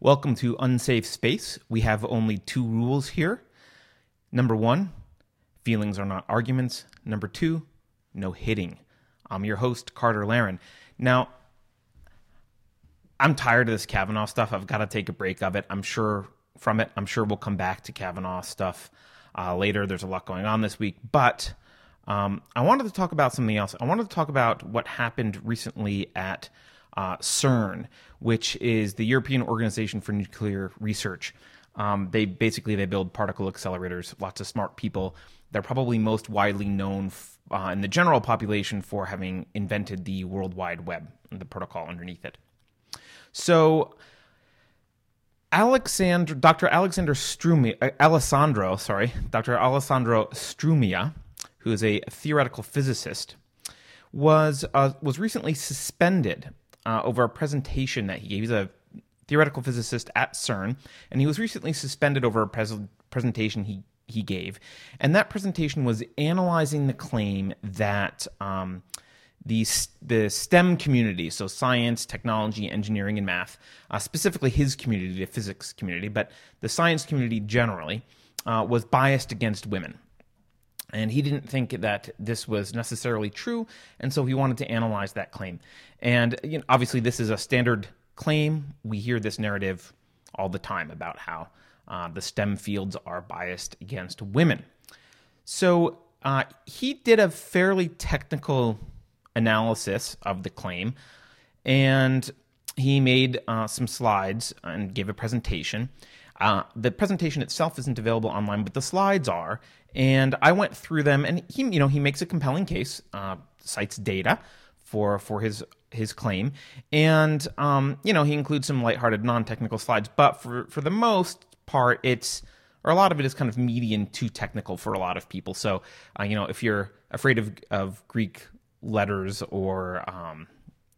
Welcome to Unsafe Space. We have only two rules here. Number one, feelings are not arguments. Number two, no hitting. I'm your host, Carter Laren. Now, I'm tired of this Kavanaugh stuff. I've got to take a break of it. I'm sure from it. I'm sure we'll come back to Kavanaugh stuff uh, later. There's a lot going on this week, but um, I wanted to talk about something else. I wanted to talk about what happened recently at uh, CERN, which is the European Organization for Nuclear Research. Um, they basically they build particle accelerators. Lots of smart people. They're probably most widely known f- uh, in the general population for having invented the World Wide Web, and the protocol underneath it. So, Alexander, Dr. Alexander Strumia, uh, Alessandro, sorry, Dr. Alessandro Strumia, who is a theoretical physicist, was uh, was recently suspended uh, over a presentation that he gave. He's a theoretical physicist at CERN, and he was recently suspended over a pres- presentation he he gave, and that presentation was analyzing the claim that um, the the STEM community, so science, technology, engineering, and math, uh, specifically his community, the physics community, but the science community generally, uh, was biased against women. And he didn't think that this was necessarily true, and so he wanted to analyze that claim. And you know, obviously, this is a standard claim. We hear this narrative all the time about how uh, the STEM fields are biased against women. So uh, he did a fairly technical analysis of the claim, and he made uh, some slides and gave a presentation. Uh, the presentation itself isn't available online, but the slides are, and I went through them. And he, you know, he makes a compelling case, uh, cites data for for his his claim, and um, you know, he includes some lighthearted, non-technical slides. But for for the most part, it's or a lot of it is kind of median to technical for a lot of people. So, uh, you know, if you're afraid of of Greek letters or um,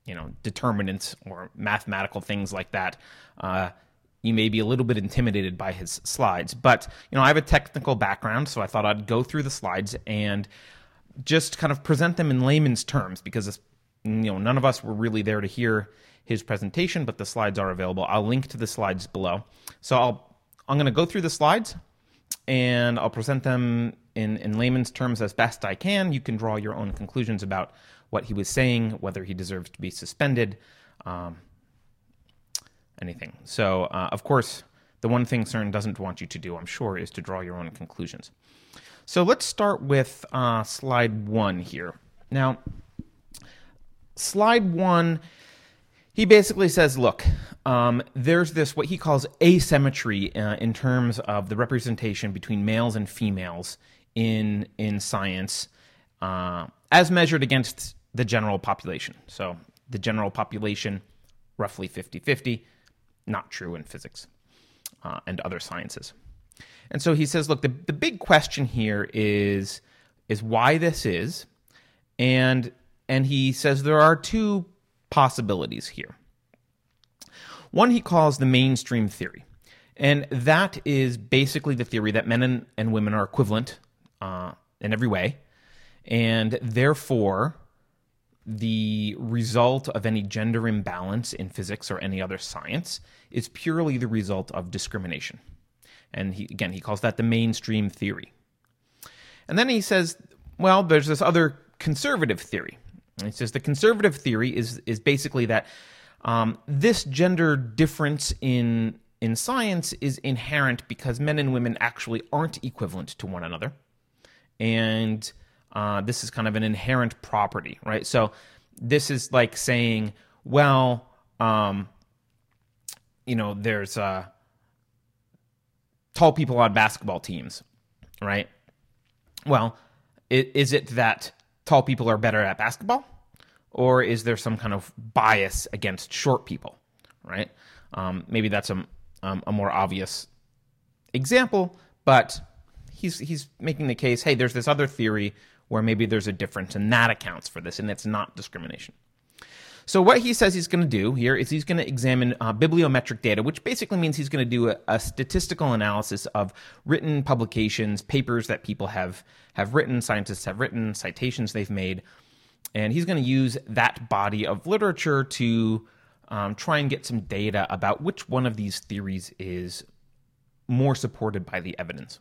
you know determinants or mathematical things like that. Uh, you may be a little bit intimidated by his slides. But, you know, I have a technical background, so I thought I'd go through the slides and just kind of present them in layman's terms because, you know, none of us were really there to hear his presentation, but the slides are available. I'll link to the slides below. So I'll, I'm going to go through the slides and I'll present them in, in layman's terms as best I can. You can draw your own conclusions about what he was saying, whether he deserves to be suspended. Um, anything. So, uh, of course, the one thing CERN doesn't want you to do, I'm sure, is to draw your own conclusions. So let's start with uh, slide one here. Now, slide one, he basically says, look, um, there's this what he calls asymmetry uh, in terms of the representation between males and females in in science, uh, as measured against the general population. So the general population, roughly 50 50 not true in physics uh, and other sciences. And so he says, look, the, the big question here is is why this is, and and he says there are two possibilities here. One he calls the mainstream theory, and that is basically the theory that men and, and women are equivalent uh, in every way, and therefore the result of any gender imbalance in physics or any other science is purely the result of discrimination. And he, again, he calls that the mainstream theory. And then he says, well, there's this other conservative theory. And he says the conservative theory is is basically that um, this gender difference in in science is inherent because men and women actually aren't equivalent to one another, and uh, this is kind of an inherent property, right? So this is like saying, well, um, you know, there's uh, tall people on basketball teams, right? Well, is it that tall people are better at basketball, or is there some kind of bias against short people, right? Um, maybe that's a, um, a more obvious example, but he's he's making the case. Hey, there's this other theory where maybe there's a difference and that accounts for this and it's not discrimination. So what he says he's going to do here is he's going to examine uh, bibliometric data, which basically means he's going to do a, a, statistical analysis of written publications, papers that people have have written, scientists have written, citations they've made, and he's going to use that body of literature to um, try and get some data about which one of these theories is more supported by the evidence.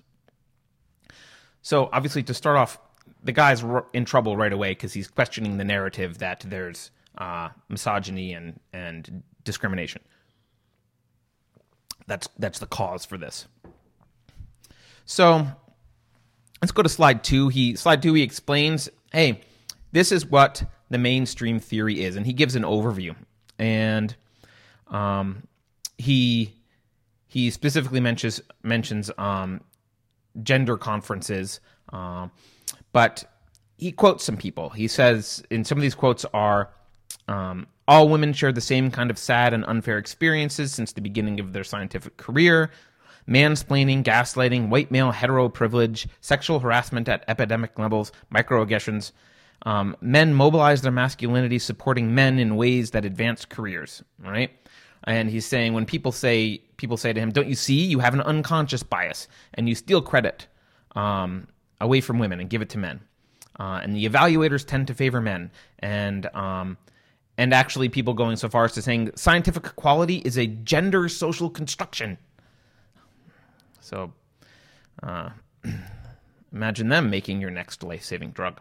So, obviously, to start off, the guy's in trouble right away because he's questioning the narrative that there's uh, misogyny and and discrimination. That's that's the cause for this. So let's go to slide two. He slide two he explains, hey, this is what the mainstream theory is, and he gives an overview. And um, he he specifically mentions mentions um, gender conferences, uh, but he quotes some people. He says, in some of these quotes are um, all women share the same kind of sad and unfair experiences since the beginning of their scientific career. Mansplaining, gaslighting, white male hetero privilege, sexual harassment at epidemic levels, microaggressions. Um, men mobilize their masculinity supporting men in ways that advance careers, right? And he's saying when people say people say to him, "Don't you see? You have an unconscious bias, and you steal credit um, away from women and give it to men." Uh, and the evaluators tend to favor men, and um, and actually people going so far as to saying scientific equality is a gender social construction. So, uh, imagine them making your next life saving drug.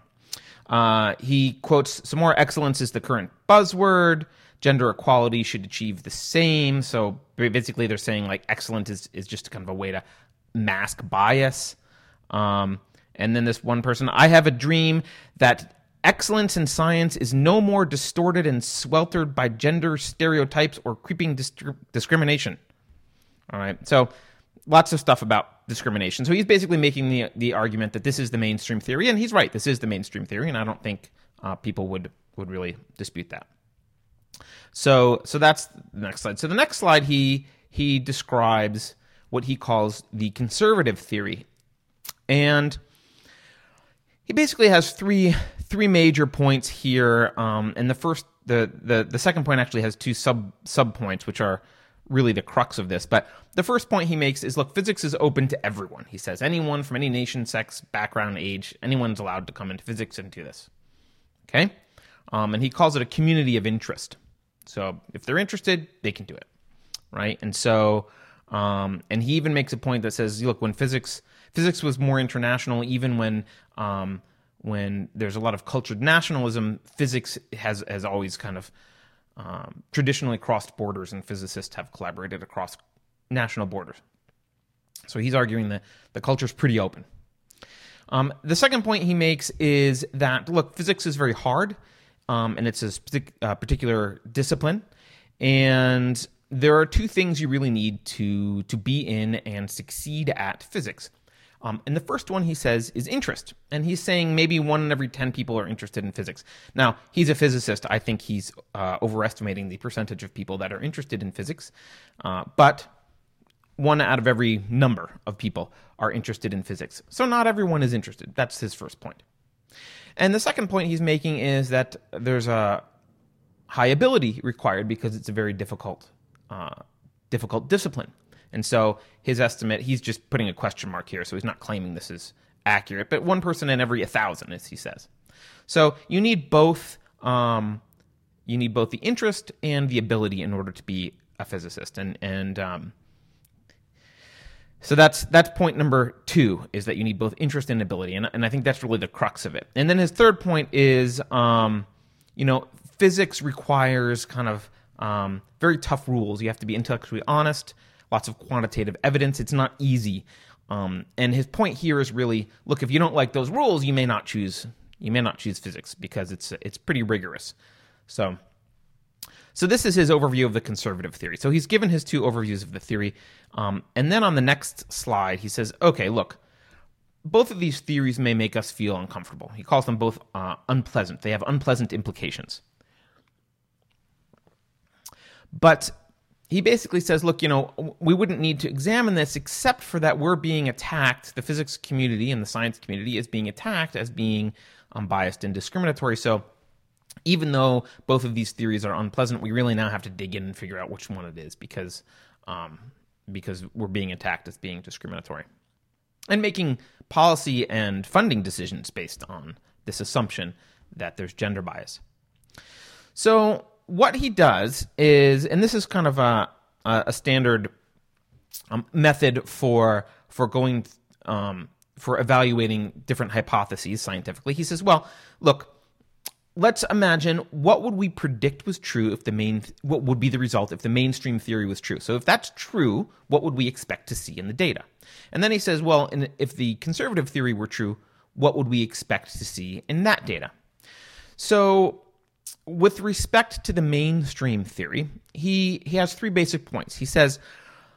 Uh, he quotes some more excellence is the current buzzword. Gender equality should achieve the same. So basically, they're saying like excellent is, is just kind of a way to mask bias. Um, and then this one person, I have a dream that Excellence in science is no more distorted and sweltered by gender stereotypes or creeping dis- discrimination. All right. So lots of stuff about discrimination. So he's basically making the the argument that this is the mainstream theory, and he's right. This is the mainstream theory, and I don't think uh, people would would really dispute that. So so that's the next slide. So the next slide he he describes what he calls the conservative theory, and he basically has three three major points here, um, and the first the, the the second point actually has two sub sub points, which are really the crux of this. But the first point he makes is look, physics is open to everyone. He says anyone from any nation, sex, background, age, anyone's allowed to come into physics and do this. Okay? Um, and he calls it a community of interest. So if they're interested, they can do it. Right? And so, um, and he even makes a point that says, look, when physics physics was more international, even when um, when there's a lot of cultured nationalism, physics has has always kind of um, traditionally crossed borders, and physicists have collaborated across national borders. So he's arguing that the culture is pretty open. Um, the second point he makes is that look, physics is very hard, um, and it's a uh, particular discipline, and there are two things you really need to to be in and succeed at physics. Um, and the first one he says is interest. And he's saying maybe one in every 10 people are interested in physics. Now, he's a physicist. I think he's uh, overestimating the percentage of people that are interested in physics. Uh, but one out of every number of people are interested in physics. So not everyone is interested. That's his first point. And the second point he's making is that there's a high ability required because it's a very difficult, uh, difficult discipline. And so his estimate, he's just putting a question mark here, so he's not claiming this is accurate, but one person in every 1,000, as he says. So you need both. Um, you need both the interest and the ability in order to be a physicist, and and um, so that's that's point number two is that you need both interest and ability, and and I think that's really the crux of it. And then his third point is, um, you know, physics requires kind of um, very tough rules. You have to be intellectually honest lots of quantitative evidence. It's not easy. Um, and his point here is really, look, if you don't like those rules, you may not choose you may not choose physics because it's it's pretty rigorous. So, so this is his overview of the conservative theory. So he's given his two overviews of the theory, um, and then on the next slide he says, okay, look, both of these theories may make us feel uncomfortable. He calls them both uh, unpleasant. They have unpleasant implications. But he basically says, look, you know, we wouldn't need to examine this except for that we're being attacked. The physics community and the science community is being attacked as being um, biased and discriminatory. So even though both of these theories are unpleasant, we really now have to dig in and figure out which one it is because um, because we're being attacked as being discriminatory and making policy and funding decisions based on this assumption that there's gender bias. So what he does is, and this is kind of a a standard um, method for for going um, for evaluating different hypotheses scientifically. He says, well, look, let's imagine what would we predict was true if the main what would be the result if the mainstream theory was true. So if that's true, what would we expect to see in the data? And then he says, well, if the conservative theory were true, what would we expect to see in that data? So with respect to the mainstream theory, he he has three basic points. He says,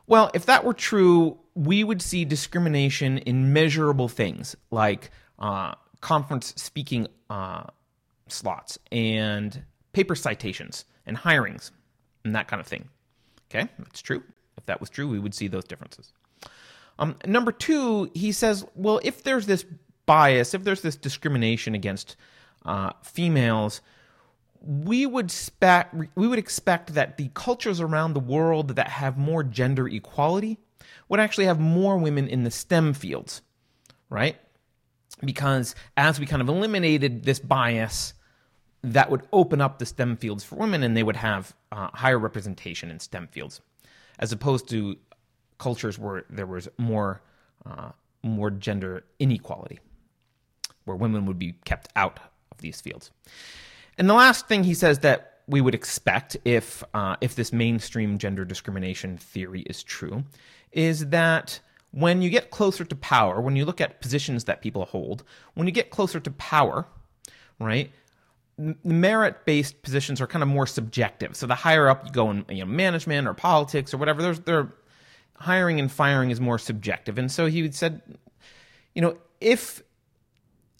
well, if that were true, we would see discrimination in measurable things like uh, conference speaking uh, slots and paper citations and hirings and that kind of thing. Okay, that's true. If that was true, we would see those differences. Um, number two, he says, well, if there's this bias, if there's this discrimination against uh, females, we would expect we would expect that the cultures around the world that have more gender equality would actually have more women in the STEM fields, right? Because as we kind of eliminated this bias, that would open up the STEM fields for women, and they would have uh, higher representation in STEM fields, as opposed to cultures where there was more uh, more gender inequality, where women would be kept out of these fields. And the last thing he says that we would expect if uh, if this mainstream gender discrimination theory is true is that when you get closer to power, when you look at positions that people hold, when you get closer to power, right? Merit based positions are kind of more subjective. So the higher up you go in you know, management or politics or whatever, there's there hiring and firing is more subjective. And so he said, you know, if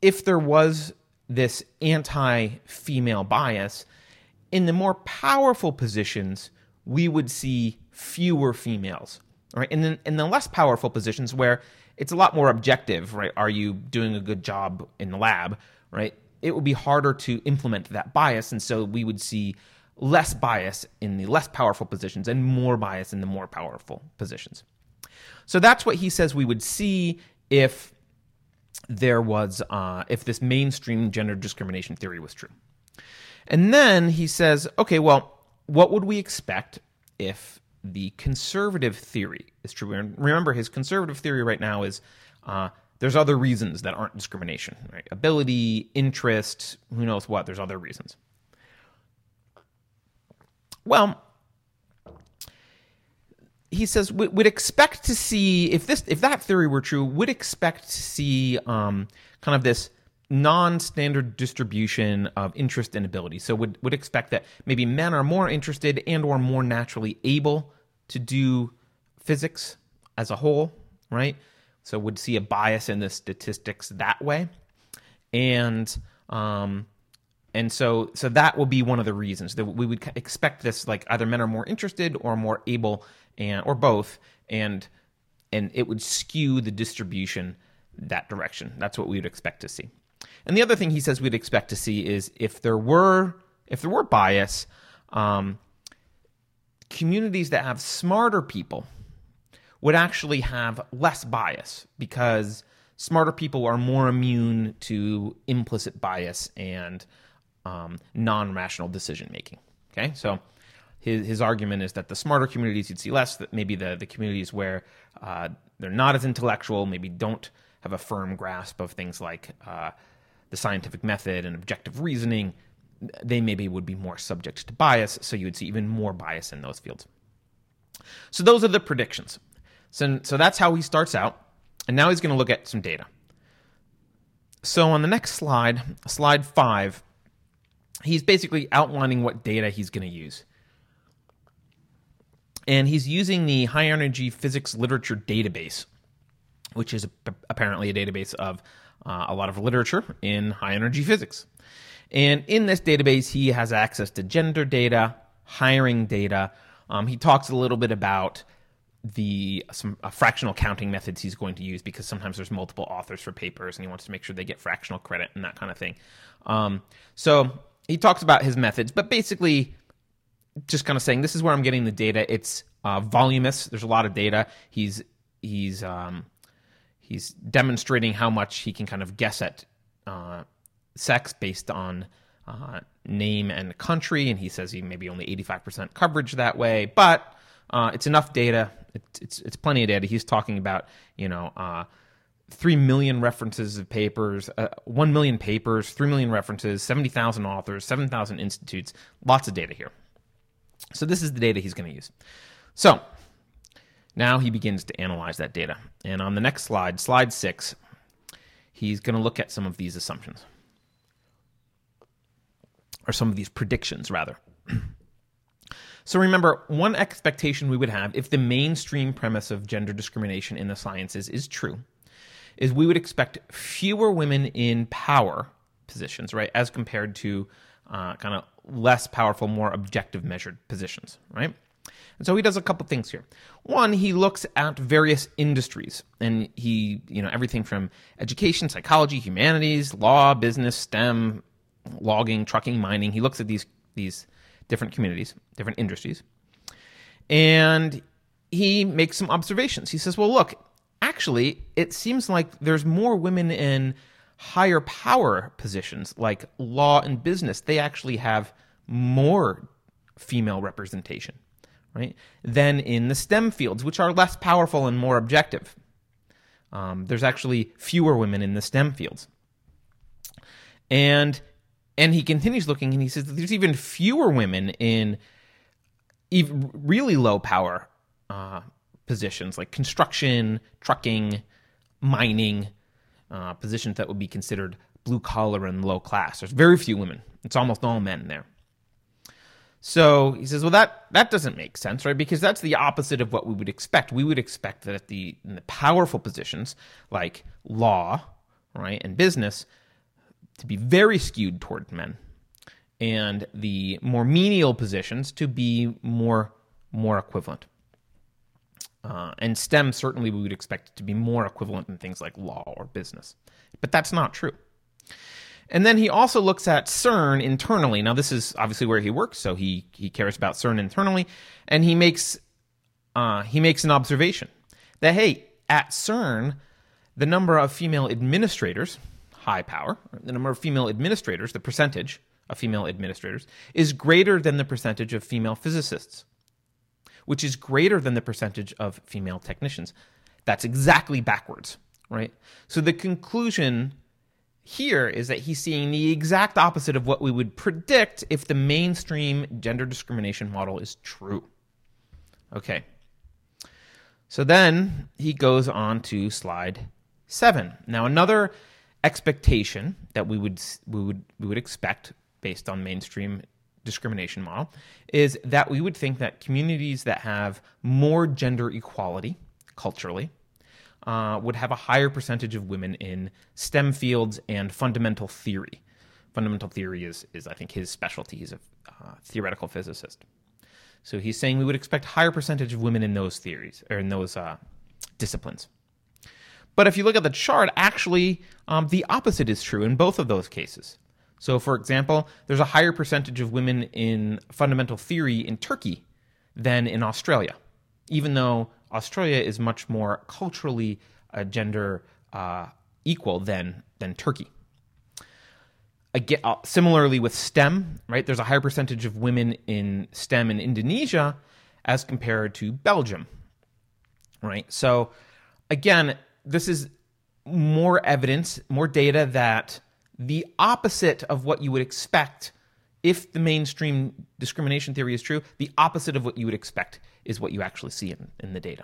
if there was this anti female bias, in the more powerful positions, we would see fewer females. Right? And then in the less powerful positions where it's a lot more objective, right? Are you doing a good job in the lab, right? It would be harder to implement that bias. And so we would see less bias in the less powerful positions and more bias in the more powerful positions. So that's what he says we would see if there was uh, if this mainstream gender discrimination theory was true. And then he says, okay, well, what would we expect if the conservative theory is true? And remember, his conservative theory right now is uh, there's other reasons that aren't discrimination, right? Ability, interest, who knows what. There's other reasons. Well, he says would expect to see if this if that theory were true, would expect to see um, kind of this non-standard distribution of interest and ability. So would would expect that maybe men are more interested and or more naturally able to do physics as a whole, right? So would see a bias in the statistics that way, and um, and so so that will be one of the reasons that we would expect this like either men are more interested or more able and or both and and it would skew the distribution that direction. That's what we would expect to see. And the other thing he says we'd expect to see is if there were if there were bias um, communities that have smarter people would actually have less bias because smarter people are more immune to implicit bias and um, non-rational decision making. Okay, so his his argument is that the smarter communities you'd see less. That maybe the the communities where uh, they're not as intellectual, maybe don't have a firm grasp of things like uh, the scientific method and objective reasoning, they maybe would be more subject to bias. So you would see even more bias in those fields. So those are the predictions. So so that's how he starts out, and now he's going to look at some data. So on the next slide, slide five he's basically outlining what data he's going to use. And he's using the high energy physics literature database, which is apparently a database of uh, a lot of literature in high energy physics. And in this database, he has access to gender data, hiring data. Um, he talks a little bit about the some uh, fractional counting methods he's going to use because sometimes there's multiple authors for papers and he wants to make sure they get fractional credit and that kind of thing. Um, so he talks about his methods, but basically just kind of saying this is where I'm getting the data. It's uh, voluminous. There's a lot of data. He's he's um, he's demonstrating how much he can kind of guess at uh, sex based on uh, name and country, and he says he maybe only 85% coverage that way, but uh, it's enough data. It's, it's, plenty of data. He's talking about you know uh, three million references of papers, uh, one million papers, three million references, seventy thousand authors, seven thousand institutes. Lots of data here. So this is the data he's going to use. So now he begins to analyze that data, and on the next slide, slide six, he's going to look at some of these assumptions or some of these predictions rather. So remember, one expectation we would have if the mainstream premise of gender discrimination in the sciences is true is we would expect fewer women in power positions, right, as compared to uh, kind of less powerful, more objective measured positions, right? And so he does a couple things here. One, he looks at various industries and he, you know, everything from education, psychology, humanities, law, business, STEM, logging, trucking, mining. He looks at these these different communities, different industries. And he makes some observations. He says, "Well, look, actually, it seems like there's more women in higher power positions like law and business. They actually have more female representation, right? Than in the STEM fields, which are less powerful and more objective. Um, there's actually fewer women in the STEM fields. And and he continues looking and he says there's even fewer women in even really low power uh, positions like construction, trucking, mining, uh, positions that would be considered blue collar and low class. There's very few women. It's almost all men there. So he says, well, that that doesn't make sense, right? Because that's the opposite of what we would expect. We would expect that the, in the powerful positions like law, right, and business, to be very skewed toward men, and the more menial positions to be more more equivalent. Uh, and STEM certainly we would expect it to be more equivalent in things like law or business, but that's not true. And then he also looks at CERN internally. Now this is obviously where he works, so he he cares about CERN internally, and he makes uh, he makes an observation that hey, at CERN, the number of female administrators high power, the number of female administrators, the percentage of female administrators, is greater than the percentage of female physicists, which is greater than the percentage of female technicians. That's exactly backwards, right? So the conclusion here is that he's seeing the exact opposite of what we would predict if the mainstream gender discrimination model is true. Okay. So then he goes on to slide seven. Now, another expectation that we would we would we would expect based on mainstream discrimination model is that we would think that communities that have more gender equality culturally uh, would have a higher percentage of women in STEM fields and fundamental theory. Fundamental theory is is I think his specialty. He's a uh, theoretical physicist, so he's saying we would expect higher percentage of women in those theories or in those uh, disciplines. But if you look at the chart, actually, um, the opposite is true in both of those cases. So, for example, there's a higher percentage of women in fundamental theory in Turkey than in Australia, even though Australia is much more culturally uh, gender uh, equal than than Turkey. Again, uh, similarly with STEM, right? There's a higher percentage of women in STEM in Indonesia as compared to Belgium, right? So, again, this is more evidence, more data that the opposite of what you would expect if the mainstream discrimination theory is true, the opposite of what you would expect is what you actually see in, in the data.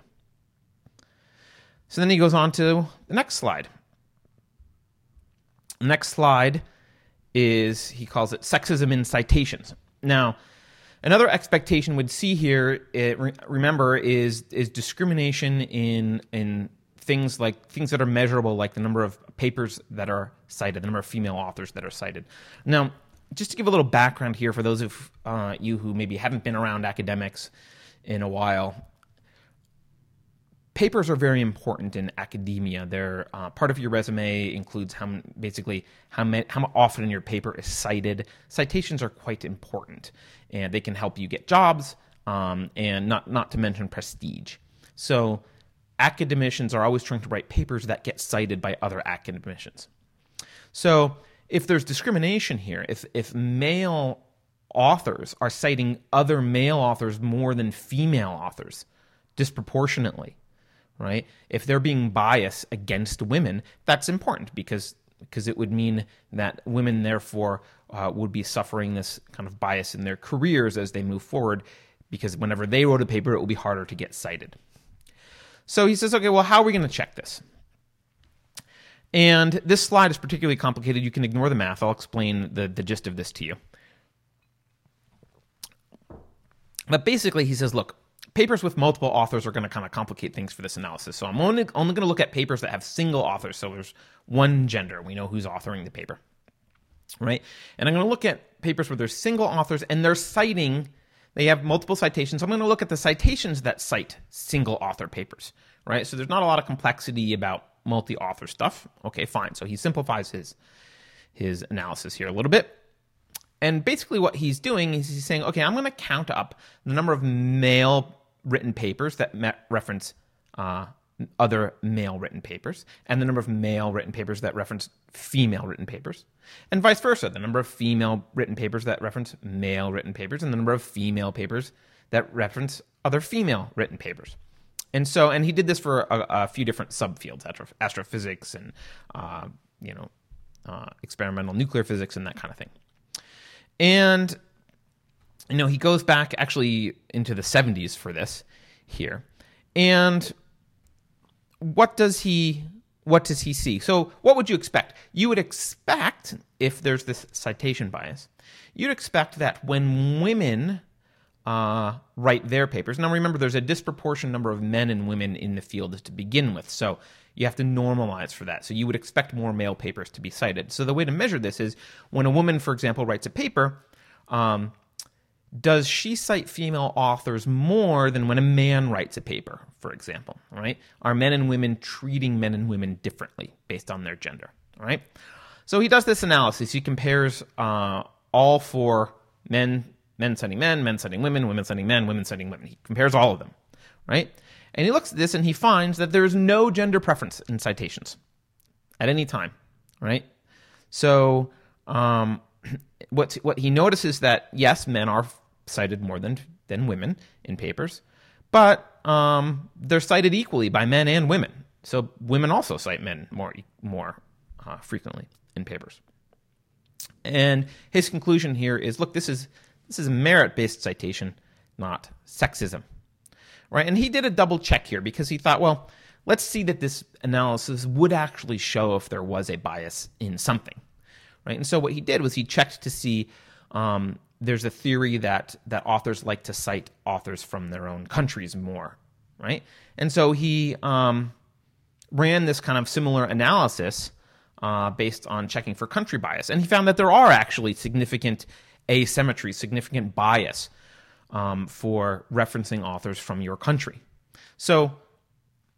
So then he goes on to the next slide. next slide is, he calls it sexism in citations. Now, another expectation we'd see here, eh, it, remember, is, is discrimination in, in things like things that are measurable, like the number of papers that are cited, the number of female authors that are cited. Now, just to give a little background here for those of uh, you who maybe haven't been around academics in a while, papers are very important in academia. They're uh, part of your resume includes how basically how many, how often your paper is cited. Citations are quite important, and they can help you get jobs, um, and not not to mention prestige. So academicians are always trying to write papers that get cited by other academicians. So if there's discrimination here, if if male authors are citing other male authors more than female authors disproportionately, right? If they're being biased against women, that's important because because it would mean that women therefore uh, would be suffering this kind of bias in their careers as they move forward because whenever they wrote a paper it will be harder to get cited. So he says, okay, well, how are we going to check this? And this slide is particularly complicated. You can ignore the math. I'll explain the, the gist of this to you. But basically, he says, look, papers with multiple authors are going to kind of complicate things for this analysis. So I'm only, only going to look at papers that have single authors. So there's one gender. We know who's authoring the paper, right? And I'm going to look at papers where there's single authors and they're citing, they have multiple citations. I'm going to look at the citations that cite single author papers, right? So there's not a lot of complexity about multi-author stuff. Okay, fine. So he simplifies his his analysis here a little bit. And basically, what he's doing is he's saying, okay, I'm going to count up the number of male written papers that reference uh, other male written papers, and the number of male written papers that reference female written papers, and vice versa, the number of female written papers that reference male written papers, and the number of female papers that reference other female written papers. And so, and he did this for a, a few different subfields, astrophysics and, uh, you know, uh, experimental nuclear physics and that kind of thing. And you know, he goes back actually into the 70s for this here. And what does he what does he see? So, what would you expect? You would expect if there's this citation bias, you'd expect that when women uh, write their papers. Now, remember, there's a disproportionate number of men and women in the field to begin with, so you have to normalize for that. So you would expect more male papers to be cited. So the way to measure this is when a woman, for example, writes a paper. Um, does she cite female authors more than when a man writes a paper, for example? Right? Are men and women treating men and women differently based on their gender? Right? So he does this analysis. He compares uh, all four men men sending men, men sending women, women sending men, women sending women. He compares all of them, right? And he looks at this and he finds that there is no gender preference in citations at any time, right? So, um, what what he notices that yes, men are cited more than than women in papers, but um, they're cited equally by men and women. So women also cite men more more uh, frequently in papers. And his conclusion here is: look, this is this is a merit based citation, not sexism. Right? And he did a double check here because he thought, well, let's see that this analysis would actually show if there was a bias in something. Right? And so what he did was he checked to see um, there's a theory that that authors like to cite authors from their own countries more, right? And so he um, ran this kind of similar analysis uh, based on checking for country bias, and he found that there are actually significant asymmetry, significant bias um, for referencing authors from your country. So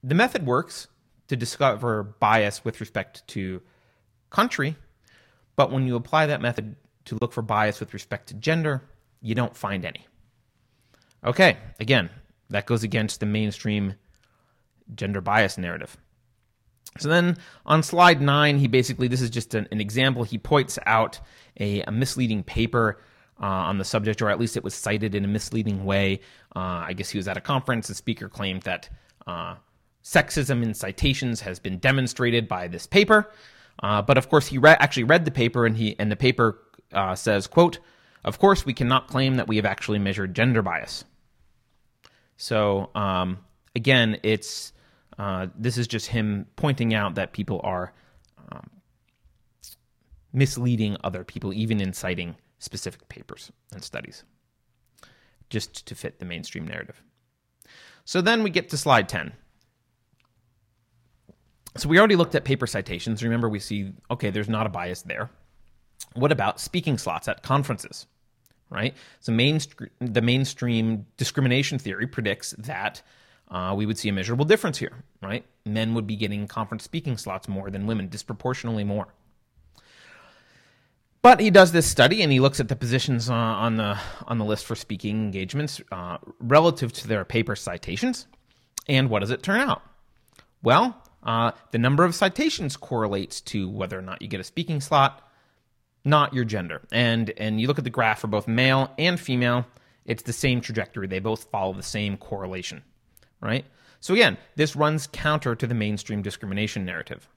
the method works to discover bias with respect to country, but when you apply that method to look for bias with respect to gender, you don't find any. Okay, again, that goes against the mainstream gender bias narrative. So then on slide nine, he basically, this is just an, an example. He points out a, a misleading paper uh, on the subject, or at least it was cited in a misleading way. Uh, I guess he was at a conference. The speaker claimed that uh, sexism in citations has been demonstrated by this paper. Uh, but of course, he re- actually read the paper, and he and the paper uh, says, "quote Of course, we cannot claim that we have actually measured gender bias." So um, again, it's uh, this is just him pointing out that people are um, misleading other people, even in citing specific papers and studies, just to fit the mainstream narrative. So then we get to slide 10. So we already looked at paper citations. Remember, we see, okay, there's not a bias there. What about speaking slots at conferences? Right? So main, the mainstream discrimination theory predicts that uh, we would see a measurable difference here, right? Men would be getting conference speaking slots more than women, disproportionately more. But he does this study and he looks at the positions uh, on the on the list for speaking engagements uh, relative to their paper citations, and what does it turn out? Well, uh, the number of citations correlates to whether or not you get a speaking slot, not your gender. And and you look at the graph for both male and female, it's the same trajectory. They both follow the same correlation, right? So again, this runs counter to the mainstream discrimination narrative.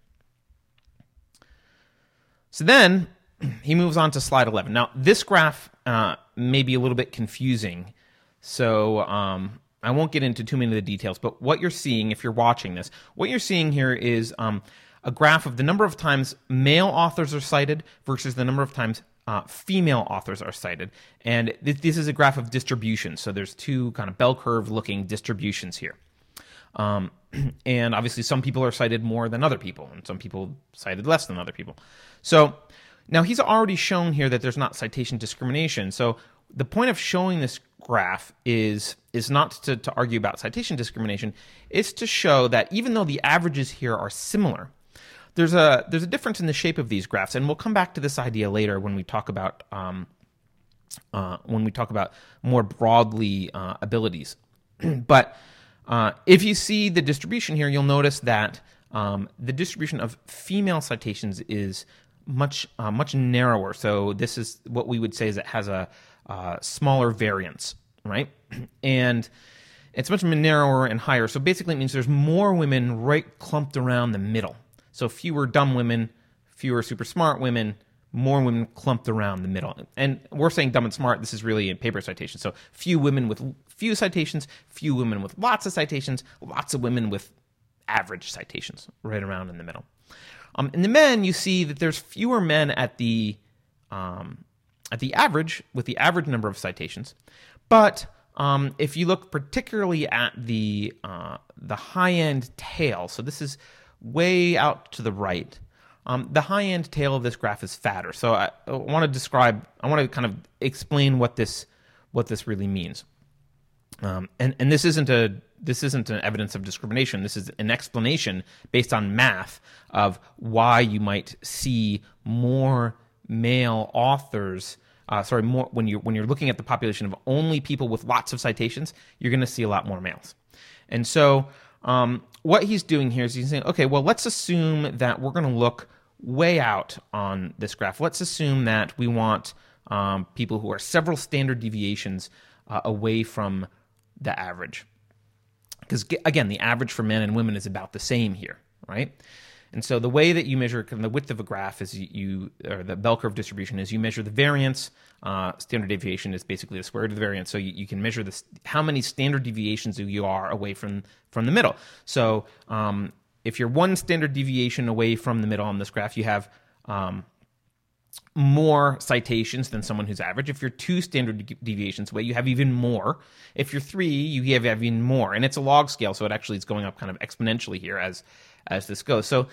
So then he moves on to slide 11. Now, this graph uh, may be a little bit confusing. So um, I won't get into too many of the details, but what you're seeing, if you're watching this, what you're seeing here is um, a graph of the number of times male authors are cited versus the number of times uh, female authors are cited. And th- this is a graph of distribution. So there's two kind of bell curve looking distributions here. Um, and obviously, some people are cited more than other people, and some people cited less than other people. So now he's already shown here that there's not citation discrimination. So the point of showing this graph is is not to, to argue about citation discrimination. It's to show that even though the averages here are similar, there's a there's a difference in the shape of these graphs, and we'll come back to this idea later when we talk about um, uh, when we talk about more broadly uh, abilities. but uh, if you see the distribution here, you'll notice that um, the distribution of female citations is much uh, much narrower. So this is what we would say is it has a uh, smaller variance, right? And it's much narrower and higher. So basically, it means there's more women right clumped around the middle. So fewer dumb women, fewer super smart women, more women clumped around the middle. And we're saying dumb and smart. This is really a paper citation. So few women with few citations, few women with lots of citations, lots of women with average citations, right around in the middle. Um, in the men, you see that there's fewer men at the um, at the average with the average number of citations, but um, if you look particularly at the uh, the high end tail, so this is way out to the right. Um, the high end tail of this graph is fatter. So I, I want to describe, I want to kind of explain what this what this really means. Um, and and this isn't a this isn't an evidence of discrimination. This is an explanation based on math of why you might see more male authors. Uh, sorry, more when you when you're looking at the population of only people with lots of citations, you're going to see a lot more males. And so um, what he's doing here is he's saying, okay, well, let's assume that we're going to look way out on this graph. Let's assume that we want um, people who are several standard deviations uh, away from the average. Because again, the average for men and women is about the same here, right? And so the way that you measure the width of a graph is you, or the bell curve distribution is you measure the variance. Uh, standard deviation is basically the square root of the variance. So you, you can measure this, how many standard deviations you are away from, from the middle. So um, if you're one standard deviation away from the middle on this graph, you have um, more citations than someone who's average. If you're two standard deviations away, you have even more. If you're three, you have even more. And it's a log scale, so it actually is going up kind of exponentially here as as this goes. So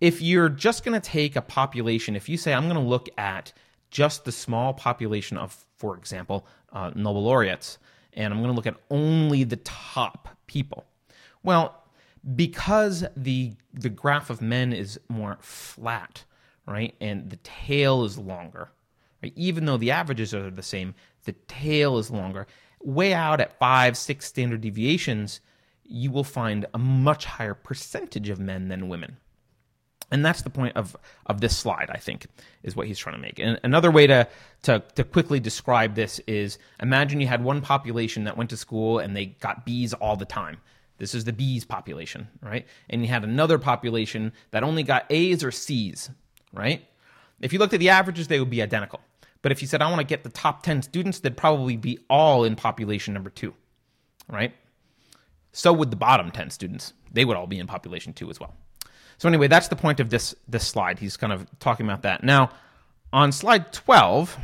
if you're just going to take a population, if you say, I'm going to look at just the small population of, for example, uh, Nobel laureates, and I'm going to look at only the top people. Well, because the the graph of men is more flat, right, and the tail is longer, right, even though the averages are the same, the tail is longer. Way out at five, six standard deviations, you will find a much higher percentage of men than women. And that's the point of, of this slide, I think, is what he's trying to make. And another way to, to, to quickly describe this is imagine you had one population that went to school and they got B's all the time. This is the B's population, right? And you had another population that only got A's or C's, right? If you looked at the averages, they would be identical. But if you said, I want to get the top 10 students, they'd probably be all in population number two, right? So would the bottom 10 students. They would all be in population two as well. So anyway, that's the point of this this slide. He's kind of talking about that. Now, on slide 12,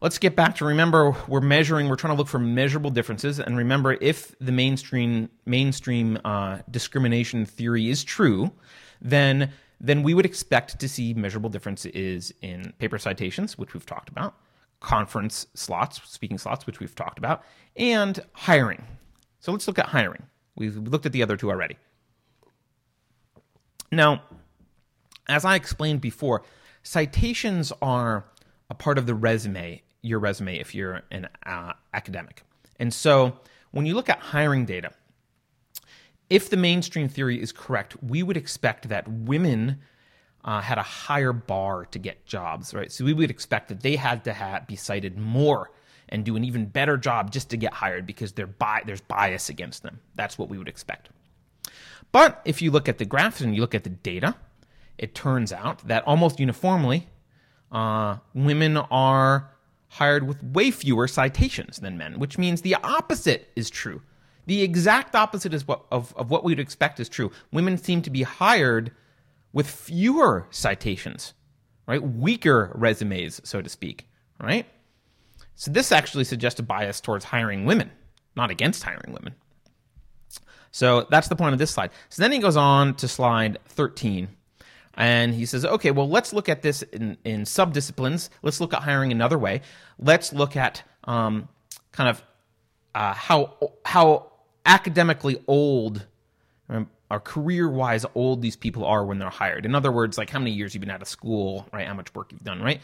let's get back to remember we're measuring, we're trying to look for measurable differences. And remember, if the mainstream mainstream uh, discrimination theory is true, then then we would expect to see measurable differences in paper citations, which we've talked about, conference slots, speaking slots, which we've talked about, and hiring. So let's look at hiring. We've looked at the other two already. Now, as I explained before, citations are a part of the resume, your resume, if you're an uh, academic. And so when you look at hiring data, if the mainstream theory is correct, we would expect that women uh, had a higher bar to get jobs, right? So we would expect that they had to have, be cited more and do an even better job just to get hired because bi- there's bias against them. That's what we would expect. But if you look at the graphs and you look at the data, it turns out that almost uniformly, uh, women are hired with way fewer citations than men, which means the opposite is true. The exact opposite is what, of, of what we'd expect is true. Women seem to be hired with fewer citations, right? Weaker resumes, so to speak, right? So this actually suggests a bias towards hiring women, not against hiring women. So that's the point of this slide. So then he goes on to slide 13. And he says, okay, well, let's look at this in, in subdisciplines. Let's look at hiring another way. Let's look at um, kind of uh, how how academically old um, or career wise old these people are when they're hired. In other words, like how many years you've been out of school, right? How much work you've done, right?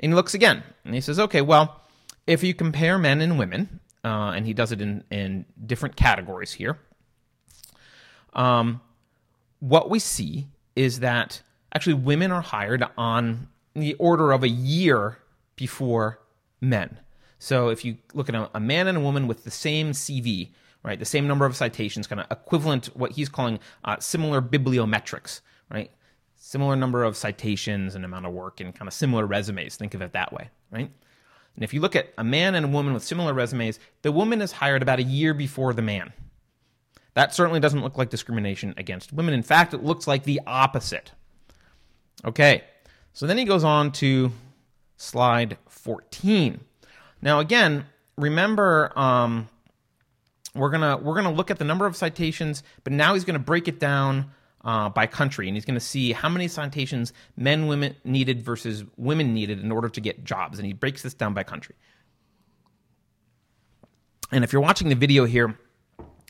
And he looks again and he says, okay, well, if you compare men and women, uh, and he does it in, in different categories here, um, what we see is that actually women are hired on the order of a year before men. So if you look at a, a man and a woman with the same CV, right? The same number of citations, kind of equivalent, what he's calling uh, similar bibliometrics, right? Similar number of citations and amount of work and kind of similar resumes. Think of it that way, right? And if you look at a man and a woman with similar resumes, the woman is hired about a year before the man. That certainly doesn't look like discrimination against women. In fact, it looks like the opposite. Okay, so then he goes on to slide 14. Now, again, remember um, we're gonna we're gonna look at the number of citations, but now he's gonna break it down uh, by country, and he's gonna see how many citations men women needed versus women needed in order to get jobs, and he breaks this down by country. And if you're watching the video here,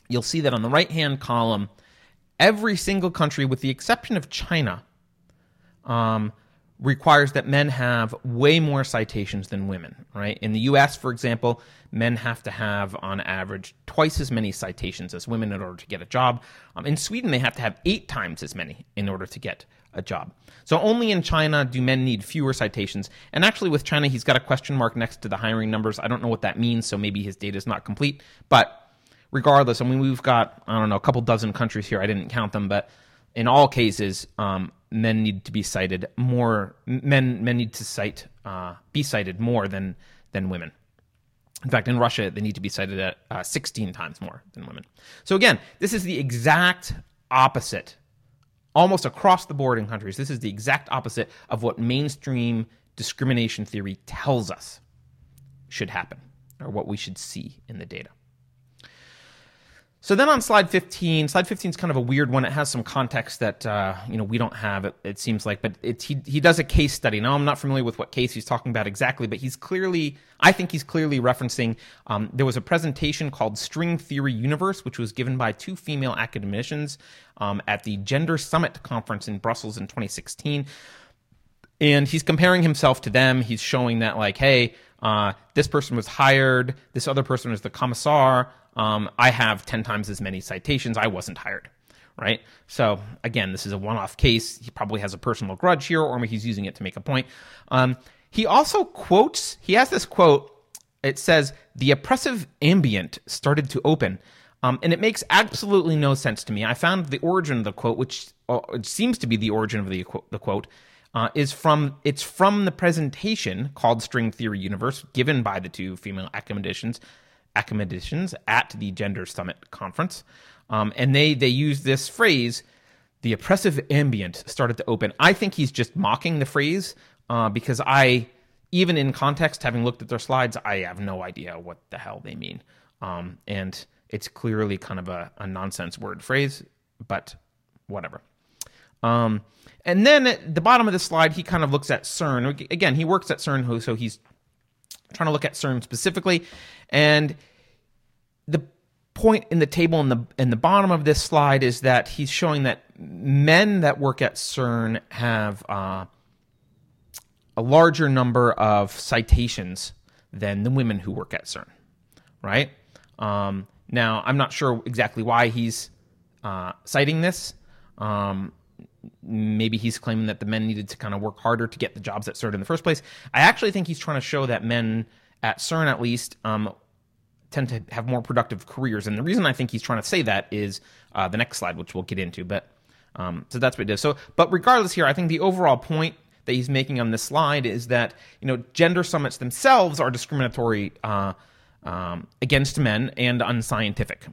you'll see that on the right hand column, every single country, with the exception of China, um, requires that men have way more citations than women, right? In the US, for example, men have to have, on average, twice as many citations as women in order to get a job. Um, in Sweden, they have to have eight times as many in order to get a job. So only in China do men need fewer citations. And actually, with China, he's got a question mark next to the hiring numbers. I don't know what that means, so maybe his data is not complete. But regardless, I mean, we've got, I don't know, a couple dozen countries here. I didn't count them, but in all cases, um, men need to be cited more. Men men need to cite uh, be cited more than than women. In fact, in Russia, they need to be cited at uh, 16 times more than women. So again, this is the exact opposite, almost across the board in countries. This is the exact opposite of what mainstream discrimination theory tells us should happen, or what we should see in the data. So then on slide 15, slide 15 is kind of a weird one. It has some context that uh, you know we don't have. It, it seems like, but he he does a case study. Now I'm not familiar with what case he's talking about exactly, but he's clearly, I think he's clearly referencing. Um, there was a presentation called String Theory Universe, which was given by two female academicians um, at the Gender Summit conference in Brussels in 2016, and he's comparing himself to them. He's showing that like, hey, uh, this person was hired, this other person was the commissar um, I have 10 times as many citations. I wasn't hired, right? So again, this is a one off case. He probably has a personal grudge here, or he's using it to make a point. Um, he also quotes, he has this quote. It says, The oppressive ambient started to open. Um, and it makes absolutely no sense to me. I found the origin of the quote, which uh, seems to be the origin of the, the quote, uh, is from it's from the presentation called String Theory Universe given by the two female academicians academicians at the Gender Summit conference, um, and they they use this phrase. The oppressive ambient started to open. I think he's just mocking the phrase uh, because I, even in context, having looked at their slides, I have no idea what the hell they mean. Um, and it's clearly kind of a, a nonsense word phrase, but whatever. Um, and then at the bottom of the slide, he kind of looks at CERN. Again, he works at CERN, so he's trying to look at CERN specifically. And the point in the table in the in the bottom of this slide is that he's showing that men that work at CERN have uh, a larger number of citations than the women who work at CERN, right? Um, now, I'm not sure exactly why he's uh, citing this. Um, maybe he's claiming that the men needed to kind of work harder to get the jobs at CERN in the first place. I actually think he's trying to show that men at CERN, at least, um, tend to have more productive careers. And the reason I think he's trying to say that is uh, the next slide, which we'll get into. But um, so that's what it is. So, but regardless, here, I think the overall point that he's making on this slide is that you know gender summits themselves are discriminatory uh, um, against men and unscientific,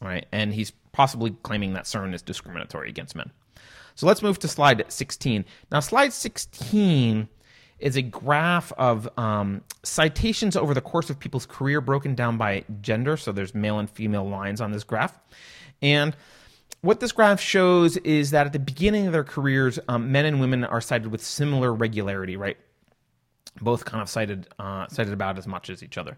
right? And he's possibly claiming that CERN is discriminatory against men. So let's move to slide 16. Now, slide 16 is a graph of um, citations over the course of people's career broken down by gender. So there's male and female lines on this graph. And what this graph shows is that at the beginning of their careers, um, men and women are cited with similar regularity, right? Both kind of cited uh, cited about as much as each other.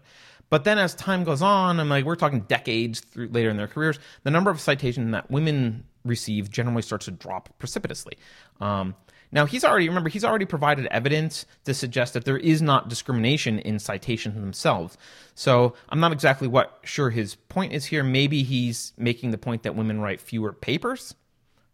But then as time goes on, I'm like, we're talking decades through, later in their careers, the number of citations that women receive generally starts to drop precipitously. Um, now he's already remember he's already provided evidence to suggest that there is not discrimination in citations themselves. So I'm not exactly what sure his point is here. Maybe he's making the point that women write fewer papers.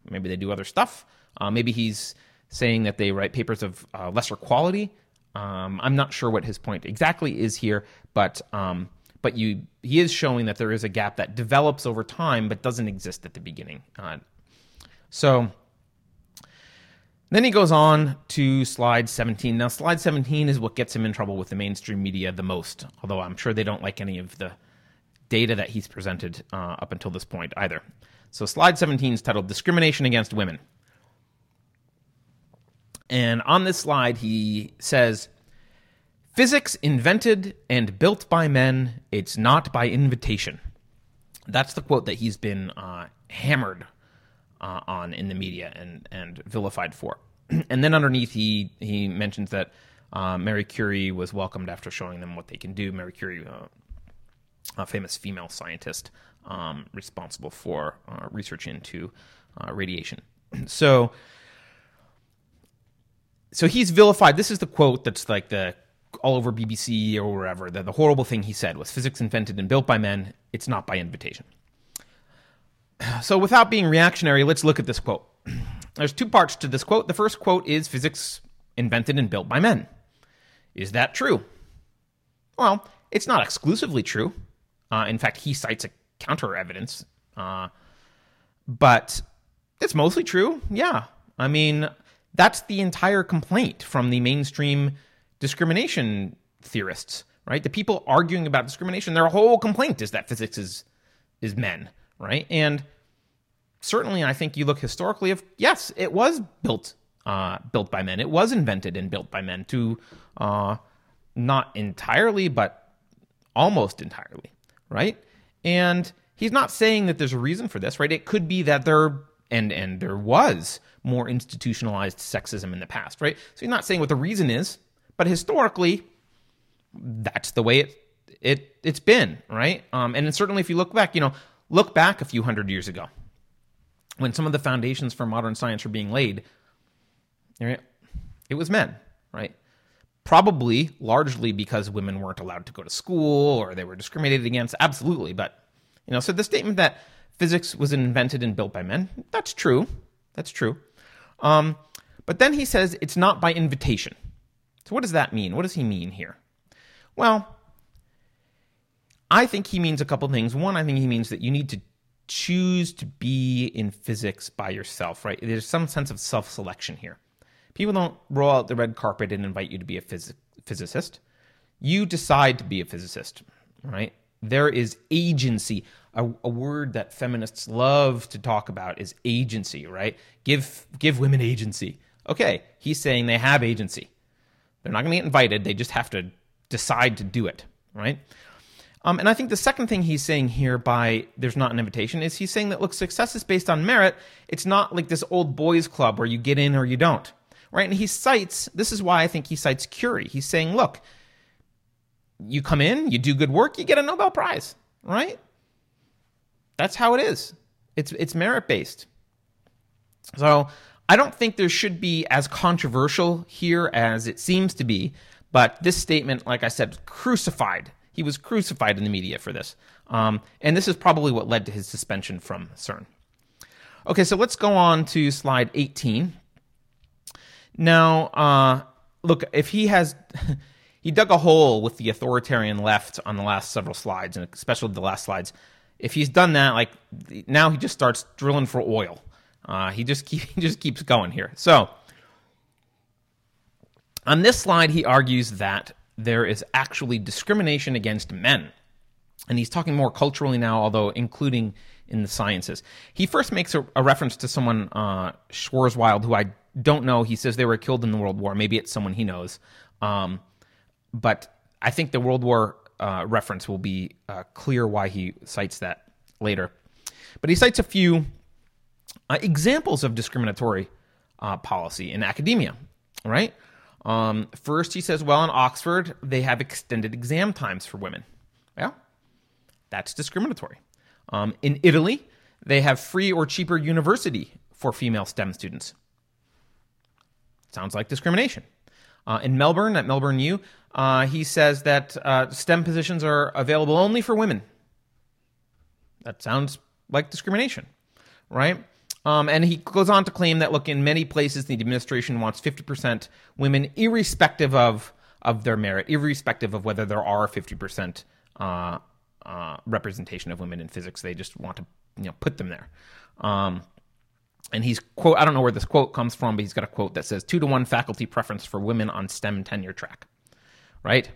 Maybe they do other stuff. Uh, maybe he's saying that they write papers of uh, lesser quality. Um, I'm not sure what his point exactly is here, but um, but you he is showing that there is a gap that develops over time but doesn't exist at the beginning. Uh, so then he goes on to slide 17. Now, slide 17 is what gets him in trouble with the mainstream media the most, although I'm sure they don't like any of the data that he's presented uh, up until this point either. So, slide 17 is titled Discrimination Against Women. And on this slide, he says, Physics invented and built by men, it's not by invitation. That's the quote that he's been uh, hammered uh, on in the media and, and vilified for. and then underneath, he, he mentions that uh, Mary Curie was welcomed after showing them what they can do. Mary Curie, uh, a famous female scientist um, responsible for uh, research into uh, radiation. so, so he's vilified. This is the quote that's like the all over BBC or wherever. The, the horrible thing he said was physics invented and built by men. It's not by invitation. So, without being reactionary, let's look at this quote. There's two parts to this quote. The first quote is physics invented and built by men. Is that true? Well, it's not exclusively true. Uh, in fact, he cites a counter evidence, uh, but it's mostly true. Yeah. I mean, that's the entire complaint from the mainstream discrimination theorists, right? The people arguing about discrimination, their whole complaint is that physics is is men, right? And certainly, I think you look historically of yes, it was built uh, built by men. It was invented and built by men to uh, not entirely, but almost entirely, right? And he's not saying that there's a reason for this, right? It could be that there and and there was more institutionalized sexism in the past, right? So he's not saying what the reason is, but historically, that's the way it it it's been, right? Um, and certainly, if you look back, you know, look back a few hundred years ago, when some of the foundations for modern science were being laid, right, it was men, right? Probably largely because women weren't allowed to go to school or they were discriminated against. Absolutely, but you know, so the statement that physics was invented and built by men, that's true. That's true. Um, but then he says it's not by invitation. So, what does that mean? What does he mean here? Well, I think he means a couple things. One, I think he means that you need to choose to be in physics by yourself, right? There's some sense of self selection here. People don't roll out the red carpet and invite you to be a phys- physicist. You decide to be a physicist, right? There is agency. A, a, word that feminists love to talk about is agency, right? Give give women agency. Okay, he's saying they have agency. They're not going to get invited. They just have to decide to do it, right? Um, and I think the second thing he's saying here by there's not an invitation is he's saying that look, success is based on merit. It's not like this old boys club where you get in or you don't, right? And he cites this is why I think he cites Curie. He's saying, look, you come in, you do good work, you get a Nobel Prize, right? That's how it is. It's it's merit based. So I don't think there should be as controversial here as it seems to be, but this statement, like I said, crucified. He was crucified in the media for this. Um, and this is probably what led to his suspension from CERN. Okay, so let's go on to slide 18. Now, uh, look, if he has. he dug a hole with the authoritarian left on the last several slides, and especially the last slides. If he's done that, like now he just starts drilling for oil. Uh, he just keep, he just keeps going here. So on this slide, he argues that there is actually discrimination against men, and he's talking more culturally now, although including in the sciences. He first makes a, a reference to someone uh, Schwarzschild, who I don't know. He says they were killed in the World War. Maybe it's someone he knows. Um, but I think the World War uh, reference will be uh, clear why he cites that later. But he cites a few uh, examples of discriminatory uh, policy in academia, right? Um, first, he says, well, in Oxford, they have extended exam times for women. Well, that's discriminatory. Um, in Italy, they have free or cheaper university for female STEM students. Sounds like discrimination. Uh, in Melbourne, at Melbourne U, uh, he says that uh, STEM positions are available only for women. That sounds like discrimination, right? Um, and he goes on to claim that, look, in many places, the administration wants 50% women, irrespective of, of their merit, irrespective of whether there are 50% uh, uh, representation of women in physics. They just want to you know, put them there. Um, and he's quote I don't know where this quote comes from, but he's got a quote that says two to one faculty preference for women on STEM tenure track, right?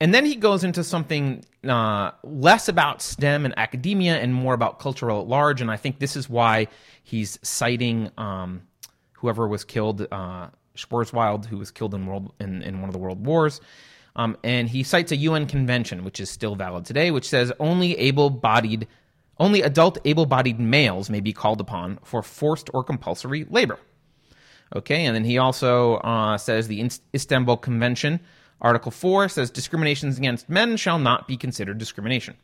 And then he goes into something uh, less about STEM and academia and more about cultural at large. And I think this is why he's citing um, whoever was killed, uh, Schwarzschild, who was killed in world in, in one of the world wars. Um, and he cites a UN convention, which is still valid today, which says only able-bodied only adult able bodied males may be called upon for forced or compulsory labor. Okay, and then he also uh, says the Istanbul Convention, Article 4, says discriminations against men shall not be considered discrimination.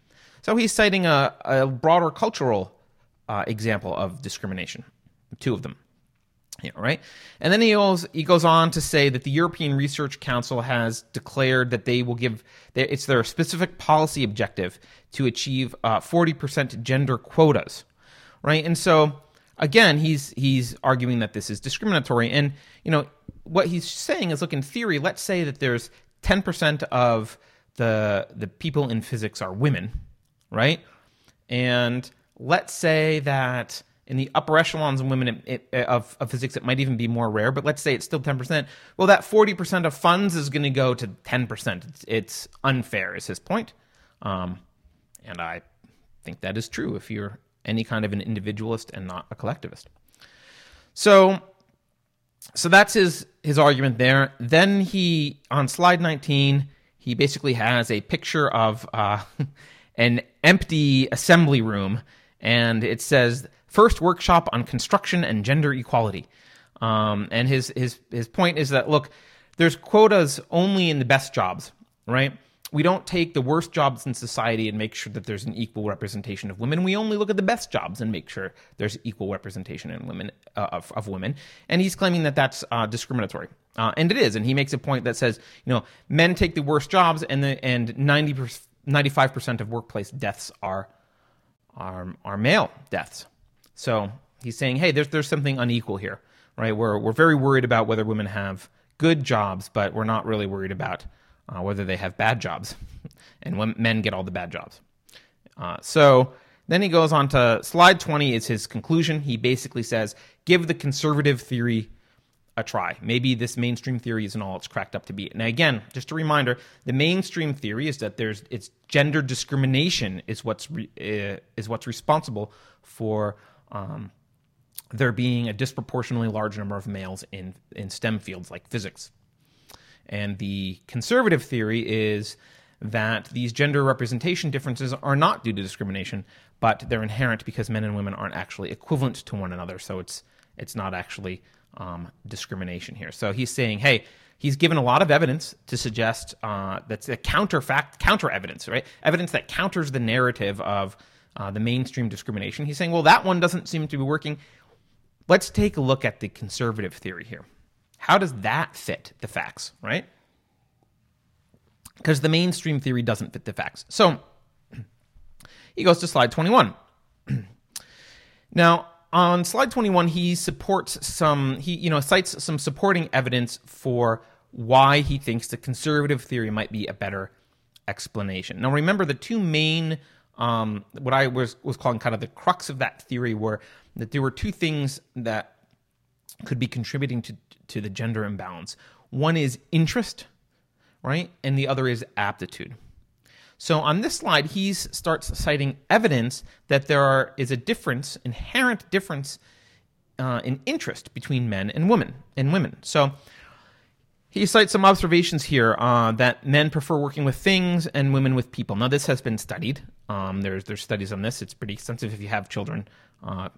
So he's citing a, a broader cultural uh, example of discrimination, two of them. Yeah, right. And then he goes he goes on to say that the European Research Council has declared that they will give it's their specific policy objective to achieve uh, forty percent gender quotas, right? And so again, he's he's arguing that this is discriminatory, and you know what he's saying is, look, in theory, let's say that there's ten percent of the the people in physics are women, right? And let's say that in the upper echelons of women it, it, of, of, physics, it might even be more rare, but let's say it's still 10%. Well, that 40% of funds is going to go to 10%. It's, it's, unfair, is his point. Um, and I think that is true if you're any kind of an individualist and not a collectivist. So, so that's his, his argument there. Then he, on slide 19, he basically has a picture of uh, an empty assembly room, and it says, first workshop on construction and gender equality. Um, and his his his point is that look, there's quotas only in the best jobs, right? We don't take the worst jobs in society and make sure that there's an equal representation of women. We only look at the best jobs and make sure there's equal representation in women uh, of, of women. And he's claiming that that's uh, discriminatory, uh, and it is. And he makes a point that says, you know, men take the worst jobs, and the and 90 95 percent of workplace deaths are are are male deaths. So he's saying, hey, there's there's something unequal here, right? We're we're very worried about whether women have good jobs, but we're not really worried about uh, whether they have bad jobs, and when men get all the bad jobs. Uh, so then he goes on to slide 20 is his conclusion. He basically says, give the conservative theory a try. Maybe this mainstream theory isn't all it's cracked up to be. Now, again, just a reminder: the mainstream theory is that there's it's gender discrimination is what's re, uh, is what's responsible for um, there being a disproportionately large number of males in, in STEM fields like physics. And the conservative theory is that these gender representation differences are not due to discrimination, but they're inherent because men and women aren't actually equivalent to one another. So it's it's not actually um, discrimination here. So he's saying, hey, he's given a lot of evidence to suggest uh, that's a counter fact, counter evidence, right? Evidence that counters the narrative of uh, the mainstream discrimination. He's saying, well, that one doesn't seem to be working. Let's take a look at the conservative theory here. How does that fit the facts, right? Because the mainstream theory doesn't fit the facts. So he goes to slide 21. now, on slide 21, he supports some, he, you know, cites some supporting evidence for why he thinks the conservative theory might be a better explanation. Now, remember the two main, um, what I was, was calling kind of the crux of that theory were that there were two things that could be contributing to, to the gender imbalance. One is interest, right? And the other is aptitude. So on this slide, he starts citing evidence that there are, is a difference, inherent difference uh, in interest between men and women and women. So he cites some observations here uh, that men prefer working with things and women with people. Now this has been studied. Um, there's there's studies on this. It's pretty extensive. If you have children, uh,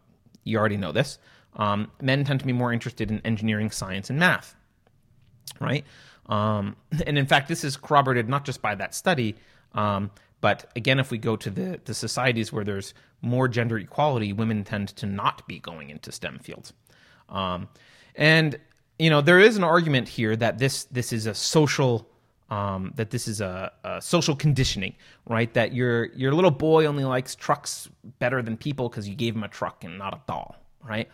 you already know this. Um, men tend to be more interested in engineering, science, and math, right? Um, and in fact, this is corroborated not just by that study, um, but again, if we go to the, the societies where there's more gender equality, women tend to not be going into STEM fields. Um, and you know, there is an argument here that this this is a social um, that this is a, a, social conditioning, right? That your your little boy only likes trucks better than people because you gave him a truck and not a doll, right?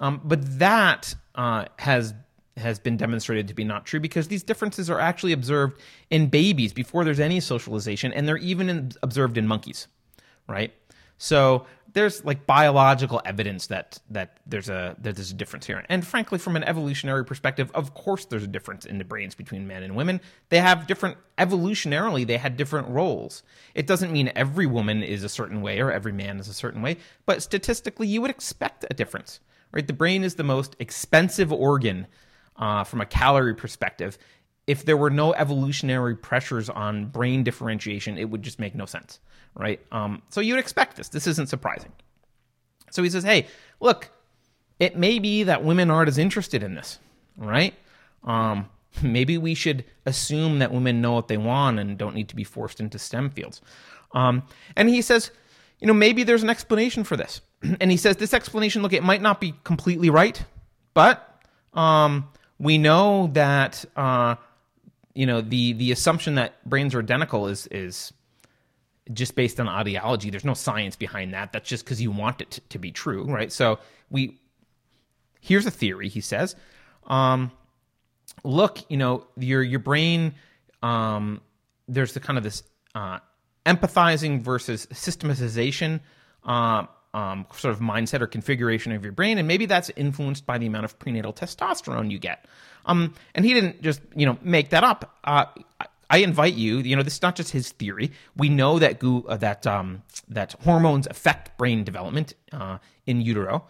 Um, but that uh, has has been demonstrated to be not true because these differences are actually observed in babies before there's any socialization, and they're even in, observed in monkeys, right? So there's like biological evidence that that there's a that there's a difference here. And frankly, from an evolutionary perspective, of course there's a difference in the brains between men and women. They have different evolutionarily, they had different roles. It doesn't mean every woman is a certain way or every man is a certain way, but statistically you would expect a difference. Right? The brain is the most expensive organ uh, from a calorie perspective, if there were no evolutionary pressures on brain differentiation, it would just make no sense, right? Um, so you'd expect this. This isn't surprising. So he says, hey, look, it may be that women aren't as interested in this, right? Um, maybe we should assume that women know what they want and don't need to be forced into STEM fields. Um, and he says, you know, maybe there's an explanation for this. and he says this explanation, look, it might not be completely right, but um, we know that uh, you know the the assumption that brains are identical is is just based on ideology. There's no science behind that. That's just because you want it to, be true, right? So we here's a theory. He says, um, look, you know, your your brain. Um, there's the kind of this uh, empathizing versus systematization uh, um, sort of mindset or configuration of your brain, and maybe that's influenced by the amount of prenatal testosterone you get. Um, and he didn't just you know make that up. Uh, I invite you. You know, this is not just his theory. We know that go- uh, that um, that hormones affect brain development uh, in utero.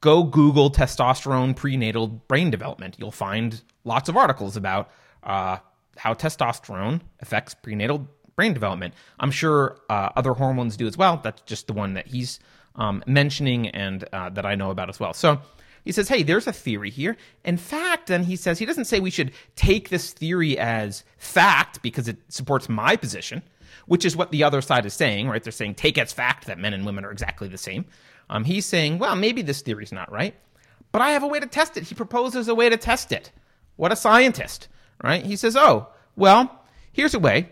Go Google testosterone prenatal brain development. You'll find lots of articles about uh, how testosterone affects prenatal brain development. I'm sure uh, other hormones do as well. That's just the one that he's um, mentioning and uh, that I know about as well. So he says, hey, there's a theory here. In fact, then he says, he doesn't say we should take this theory as fact because it supports my position, which is what the other side is saying, right? They're saying take as fact that men and women are exactly the same. Um, he's saying, well, maybe this theory's not right, but I have a way to test it. He proposes a way to test it. What a scientist, right? He says, oh, well, here's a way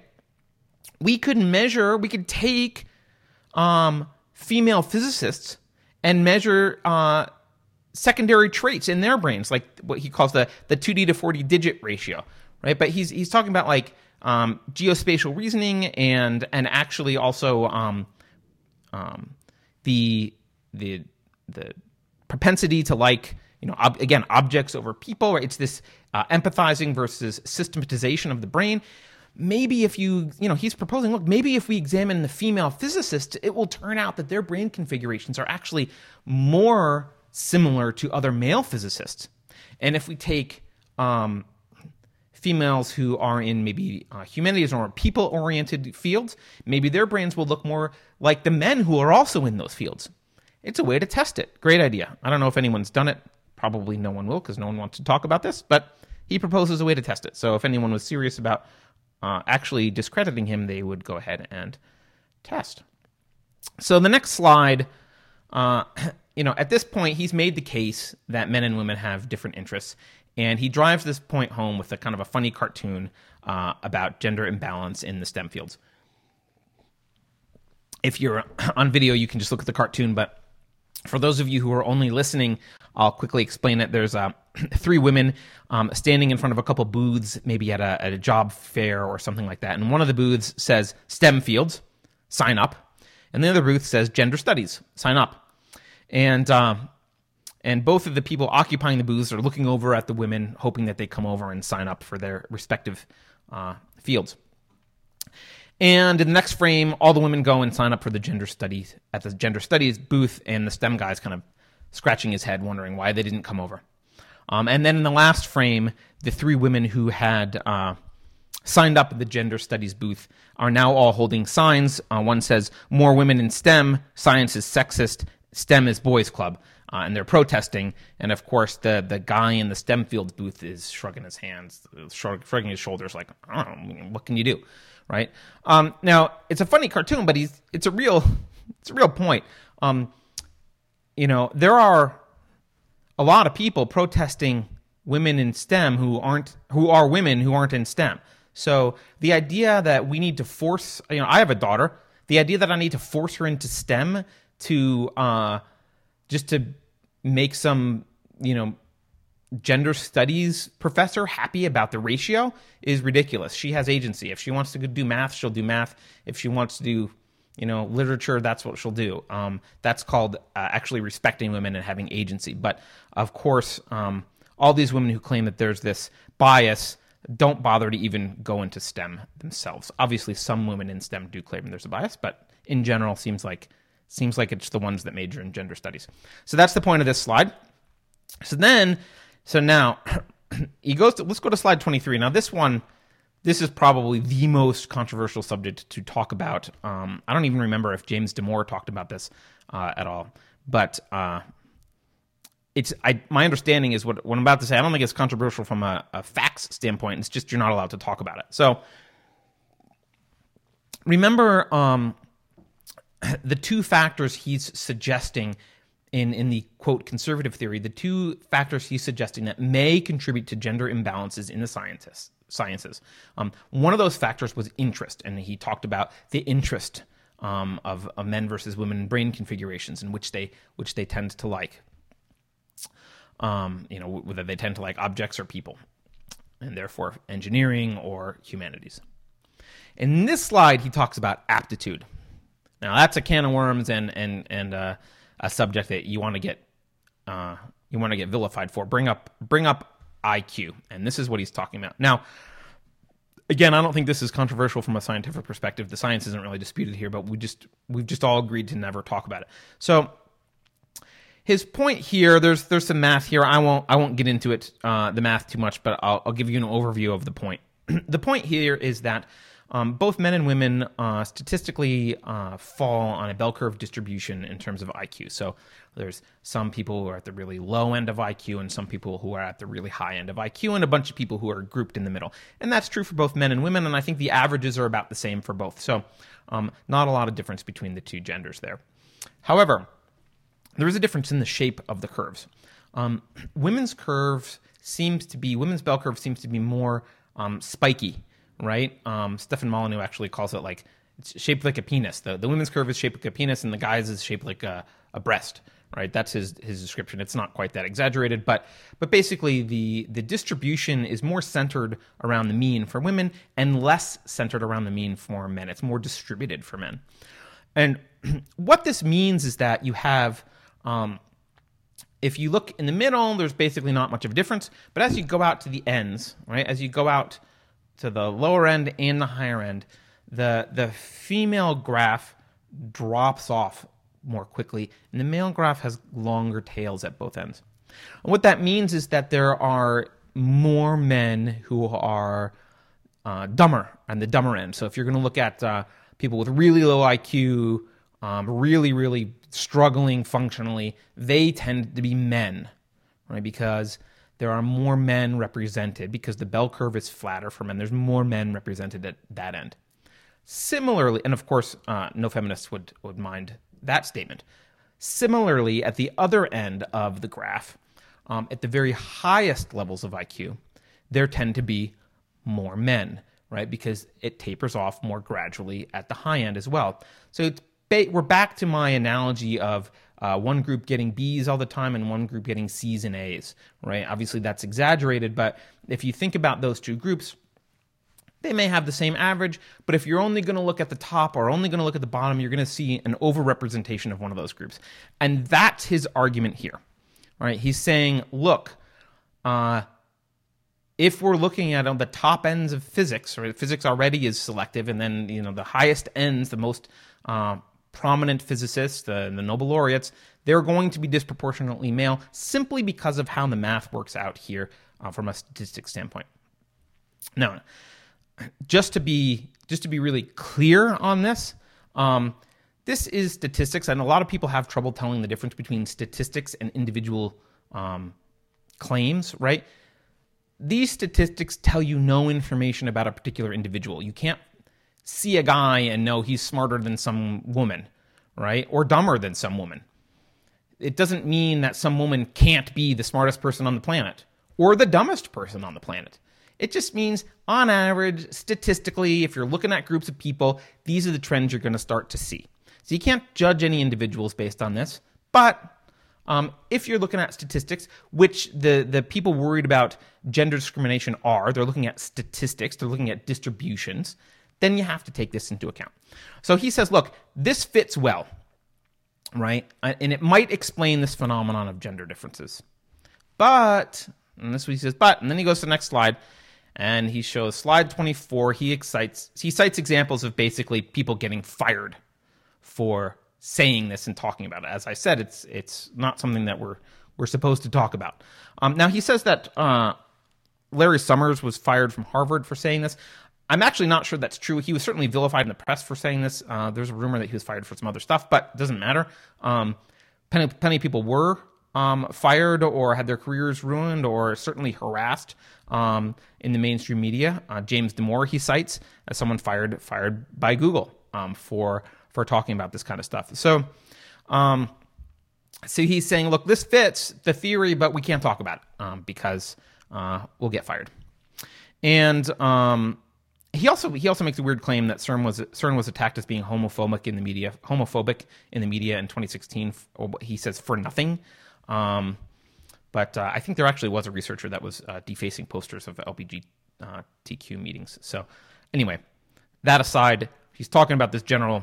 we could measure, we could take um, female physicists and measure uh, secondary traits in their brains, like what he calls the the 2D to 4D digit ratio, right? But he's he's talking about like um, geospatial reasoning and and actually also um, um, the the the propensity to like you know ob- again objects over people. Right? It's this uh, empathizing versus systematization of the brain maybe if you, you know, he's proposing, look, maybe if we examine the female physicists, it will turn out that their brain configurations are actually more similar to other male physicists. And if we take um, females who are in maybe uh, humanities or people oriented fields, maybe their brains will look more like the men who are also in those fields. It's a way to test it. Great idea. I don't know if anyone's done it. Probably no one will because no one wants to talk about this, but he proposes a way to test it. So if anyone was serious about uh, actually discrediting him, they would go ahead and test. So the next slide, uh, you know, at this point, he's made the case that men and women have different interests, and he drives this point home with a kind of a funny cartoon uh, about gender imbalance in the STEM fields. If you're on video, you can just look at the cartoon, but For those of you who are only listening, I'll quickly explain it. There's uh, three women um, standing in front of a couple booths, maybe at a, at a job fair or something like that. And one of the booths says STEM fields, sign up. And the other booth says gender studies, sign up. And uh, and both of the people occupying the booths are looking over at the women, hoping that they come over and sign up for their respective uh, fields. And in the next frame, all the women go and sign up for the gender studies at the gender studies booth, and the STEM guy's kind of scratching his head, wondering why they didn't come over. Um, and then in the last frame, the three women who had uh, signed up at the gender studies booth are now all holding signs. Uh, one says, More women in STEM, science is sexist, STEM is boys club. Uh, and they're protesting. And of course, the the guy in the STEM fields booth is shrugging his hands, shrugging his shoulders, like, I don't know, what can you do? Right? Um, now it's a funny cartoon, but he's it's a real it's a real point. Um, you know, there are a lot of people protesting women in STEM who aren't who are women who aren't in STEM. So the idea that we need to force, you know, I have a daughter. The idea that I need to force her into STEM to uh, just to make some, you know, gender studies professor happy about the ratio is ridiculous. She has agency. If she wants to do math, she'll do math. If she wants to do, you know, literature, that's what she'll do. Um, that's called uh, actually respecting women and having agency. But of course, um, all these women who claim that there's this bias don't bother to even go into STEM themselves. Obviously, some women in STEM do claim there's a bias, but in general, seems like seems like it's the ones that major in gender studies. So that's the point of this slide. So then so now he goes to, let's go to slide 23. Now, this one, this is probably the most controversial subject to talk about. Um, I don't even remember if James Damore talked about this uh, at all, but uh, it's I, my understanding is what, what I'm about to say. I don't think it's controversial from a, a facts standpoint. It's just you're not allowed to talk about it. So remember um, the two factors he's suggesting in in the quote conservative theory, the two factors he's suggesting that may contribute to gender imbalances in the scientists sciences. Um, one of those factors was interest, and he talked about the interest um, of, of, men versus women in brain configurations, in which they which they tend to like. Um, you know, whether they tend to like objects or people, and therefore engineering or humanities. In this slide, he talks about aptitude. Now that's a can of worms, and and and uh, a subject that you want to get uh, you want to get vilified for. Bring up bring up IQ, and this is what he's talking about. Now, again, I don't think this is controversial from a scientific perspective. The science isn't really disputed here, but we just we've just all agreed to never talk about it. So his point here, there's there's some math here. I won't I won't get into it uh, the math too much, but I'll, I'll give you an overview of the point. the point here is that um, both men and women uh, statistically uh, fall on a bell curve distribution in terms of IQ. So there's some people who are at the really low end of IQ and some people who are at the really high end of IQ and a bunch of people who are grouped in the middle. And that's true for both men and women. And I think the averages are about the same for both. So um, not a lot of difference between the two genders there. However, there is a difference in the shape of the curves. Um, women's curves seems to be women's bell curve seems to be more um, spiky right? Um, Stefan Molyneux actually calls it like it's shaped like a penis. The the women's curve is shaped like a penis, and the guy's is shaped like a, a breast. Right, that's his his description. It's not quite that exaggerated, but but basically the the distribution is more centered around the mean for women and less centered around the mean for men. It's more distributed for men, and what this means is that you have um, if you look in the middle, there's basically not much of a difference. But as you go out to the ends, right, as you go out to the lower end and the higher end, the the female graph drops off more quickly, and the male graph has longer tails at both ends. And what that means is that there are more men who are uh, dumber on the dumber end. So if you're going to look at uh, people with really low IQ, um, really really struggling functionally, they tend to be men, right? Because there are more men represented because the bell curve is flatter for men. There's more men represented at that end. Similarly, and of course, uh, no feminists would, would mind that statement. Similarly, at the other end of the graph, um, at the very highest levels of IQ, there tend to be more men, right? Because it tapers off more gradually at the high end as well. So ba- we're back to my analogy of uh, one group getting B's all the time and one group getting C's and A's, right? Obviously, that's exaggerated, but if you think about those two groups, they may have the same average, but if you're only going to look at the top or only going to look at the bottom, you're going to see an overrepresentation of one of those groups. And that's his argument here, right? He's saying, look, uh, if we're looking at on the top ends of physics, or physics already is selective, and then you know the highest ends, the most uh, prominent physicists, the, the Nobel laureates, they're going to be disproportionately male simply because of how the math works out here uh, from a statistics standpoint. Now, just to be just to be really clear on this, um, this is statistics, and a lot of people have trouble telling the difference between statistics and individual um, claims, right? These statistics tell you no information about a particular individual. You can't see a guy and know he's smarter than some woman, right? Or dumber than some woman. It doesn't mean that some woman can't be the smartest person on the planet or the dumbest person on the planet. It just means, on average, statistically, if you're looking at groups of people, these are the trends you're going to start to see. So you can't judge any individuals based on this, but um, if you're looking at statistics, which the, the people worried about gender discrimination are, they're looking at statistics, they're looking at distributions, then you have to take this into account. So he says, look, this fits well, right? And it might explain this phenomenon of gender differences. But, and this is what he says, but, and then he goes to the next slide and he shows slide 24 he excites he cites examples of basically people getting fired for saying this and talking about it as i said it's it's not something that we're we're supposed to talk about um, now he says that uh, larry summers was fired from harvard for saying this i'm actually not sure that's true he was certainly vilified in the press for saying this uh, there's a rumor that he was fired for some other stuff but it doesn't matter um, plenty, plenty of people were um, fired or had their careers ruined or certainly harassed um, in the mainstream media. Uh, James Damore he cites as someone fired fired by Google um, for for talking about this kind of stuff. So, um, so he's saying, look, this fits the theory, but we can't talk about it um, because uh, we'll get fired. And he also he also makes a weird claim that CERN was CERN was attacked as being homophobic in the media, homophobic in the media in 2016. He says for nothing. Um, but uh, I think there actually was a researcher that was uh, defacing posters of LGBTQ uh, meetings. So, anyway, that aside, he's talking about this general.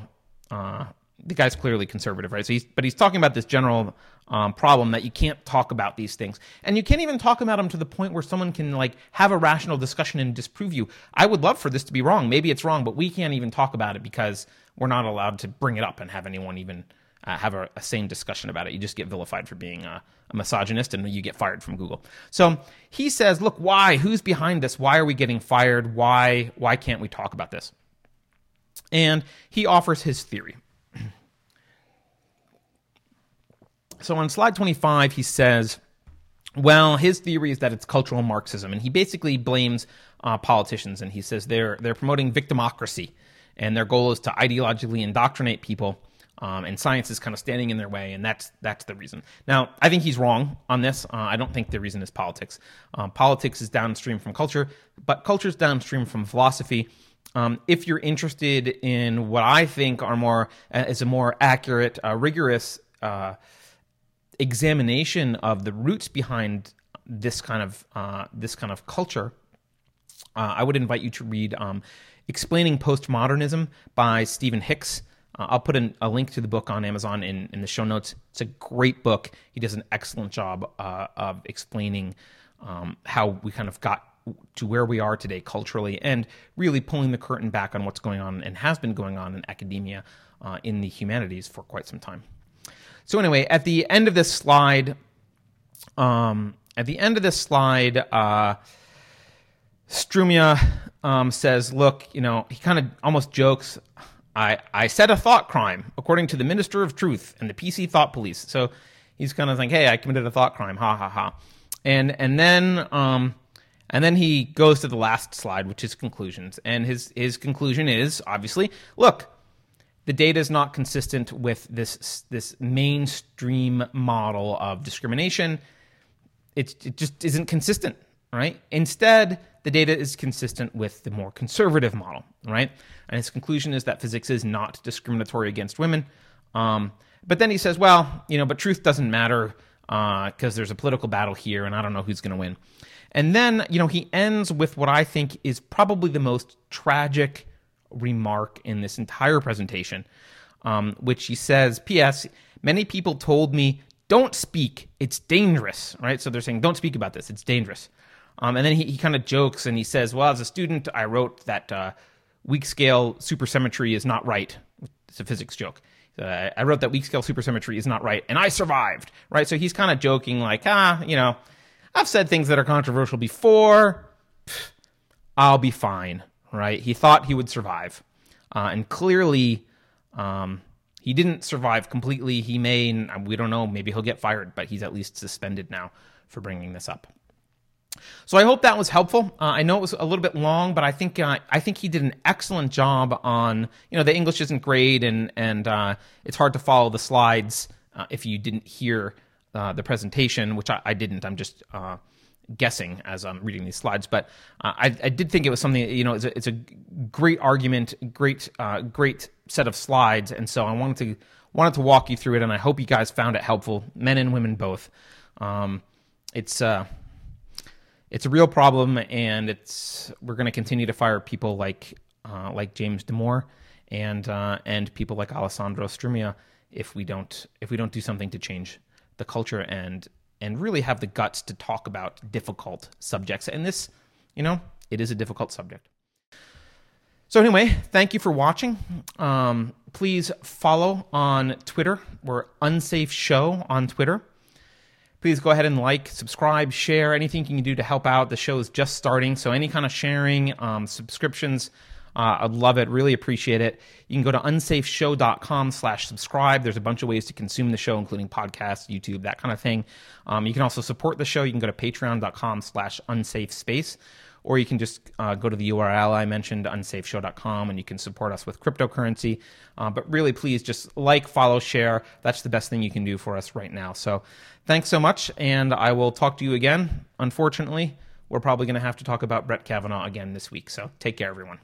The guy's clearly conservative, right? So he's, but he's talking about this general um, problem that you can't talk about these things, and you can't even talk about them to the point where someone can like have a rational discussion and disprove you. I would love for this to be wrong. Maybe it's wrong, but we can't even talk about it because we're not allowed to bring it up and have anyone even uh, have a, a, sane discussion about it. You just get vilified for being a, a, misogynist and you get fired from Google. So he says, look, why? Who's behind this? Why are we getting fired? Why, why can't we talk about this? And he offers his theory. So on slide 25, he says, well, his theory is that it's cultural Marxism, and he basically blames uh, politicians, and he says they're they're promoting victimocracy, and their goal is to ideologically indoctrinate people um, and science is kind of standing in their way, and that's that's the reason. Now, I think he's wrong on this. Uh, I don't think the reason is politics. Um, politics is downstream from culture, but culture is downstream from philosophy. Um, if you're interested in what I think are more uh, is a more accurate, uh, rigorous uh, examination of the roots behind this kind of uh, this kind of culture, uh, I would invite you to read um, "Explaining Postmodernism" by Stephen Hicks. Uh, I'll put an, a link to the book on Amazon in, in the show notes. It's a great book. He does an excellent job uh, of explaining um, how we kind of got to where we are today culturally and really pulling the curtain back on what's going on and has been going on in academia uh, in the humanities for quite some time. So, anyway, at the end of this slide, um, at the end of this slide, uh, Strumia um, says, look, you know, he kind of almost jokes. I, I said a thought crime, according to the Minister of Truth and the PC Thought Police. So he's kind of like, hey, I committed a thought crime, ha ha ha. And and then um, and then he goes to the last slide, which is conclusions. And his his conclusion is obviously, look, the data is not consistent with this this mainstream model of discrimination. It, it just isn't consistent, right? Instead, the data is consistent with the more conservative model, right? And his conclusion is that physics is not discriminatory against women. Um, but then he says, well, you know, but truth doesn't matter because uh, there's a political battle here, and I don't know who's going to win. And then, you know, he ends with what I think is probably the most tragic remark in this entire presentation, um, which he says, P.S. Many people told me, don't speak, it's dangerous, right? So they're saying, don't speak about this, it's dangerous. Um, and then he, he kind of jokes and he says, well, as a student, I wrote that uh, weak scale supersymmetry is not right. It's a physics joke. Uh, I wrote that weak scale supersymmetry is not right, and I survived, right? So he's kind of joking, like, ah, you know, I've said things that are controversial before. I'll be fine, right? He thought he would survive. Uh, and clearly, um, he didn't survive completely. He may, we don't know, maybe he'll get fired, but he's at least suspended now for bringing this up. So I hope that was helpful. Uh, I know it was a little bit long, but I think uh, I think he did an excellent job on. You know, the English isn't great, and and uh, it's hard to follow the slides uh, if you didn't hear uh, the presentation, which I, I didn't. I'm just uh, guessing as I'm reading these slides, but I, I, did think it was something. You know, it's a, it's a great argument, great great set of slides, and so I wanted to wanted to walk you through it, and I hope you guys found it helpful, men and women both. Um, it's it's a real problem, and it's we're going to continue to fire people like uh, like James Damore and uh, and people like Alessandro Strumia if we don't if we don't do something to change the culture and and really have the guts to talk about difficult subjects. And this, you know, it is a difficult subject. So anyway, thank you for watching. Um, please follow on Twitter. We're Unsafe Show on Twitter please go ahead and like, subscribe, share, anything you can do to help out. The show is just starting, so any kind of sharing, um, subscriptions, uh, I'd love it. Really appreciate it. You can go to unsafeshow.com slash subscribe. There's a bunch of ways to consume the show, including podcasts, YouTube, that kind of thing. Um, you can also support the show. You can go to patreon.com slash unsafe space or you can just uh, go to the URL I mentioned, unsafeshow.com, and you can support us with cryptocurrency. Uh, but really, please just like, follow, share. That's the best thing you can do for us right now. So thanks so much, and I will talk to you again. Unfortunately, we're probably going to have to talk about Brett Kavanaugh again this week. So take care, everyone.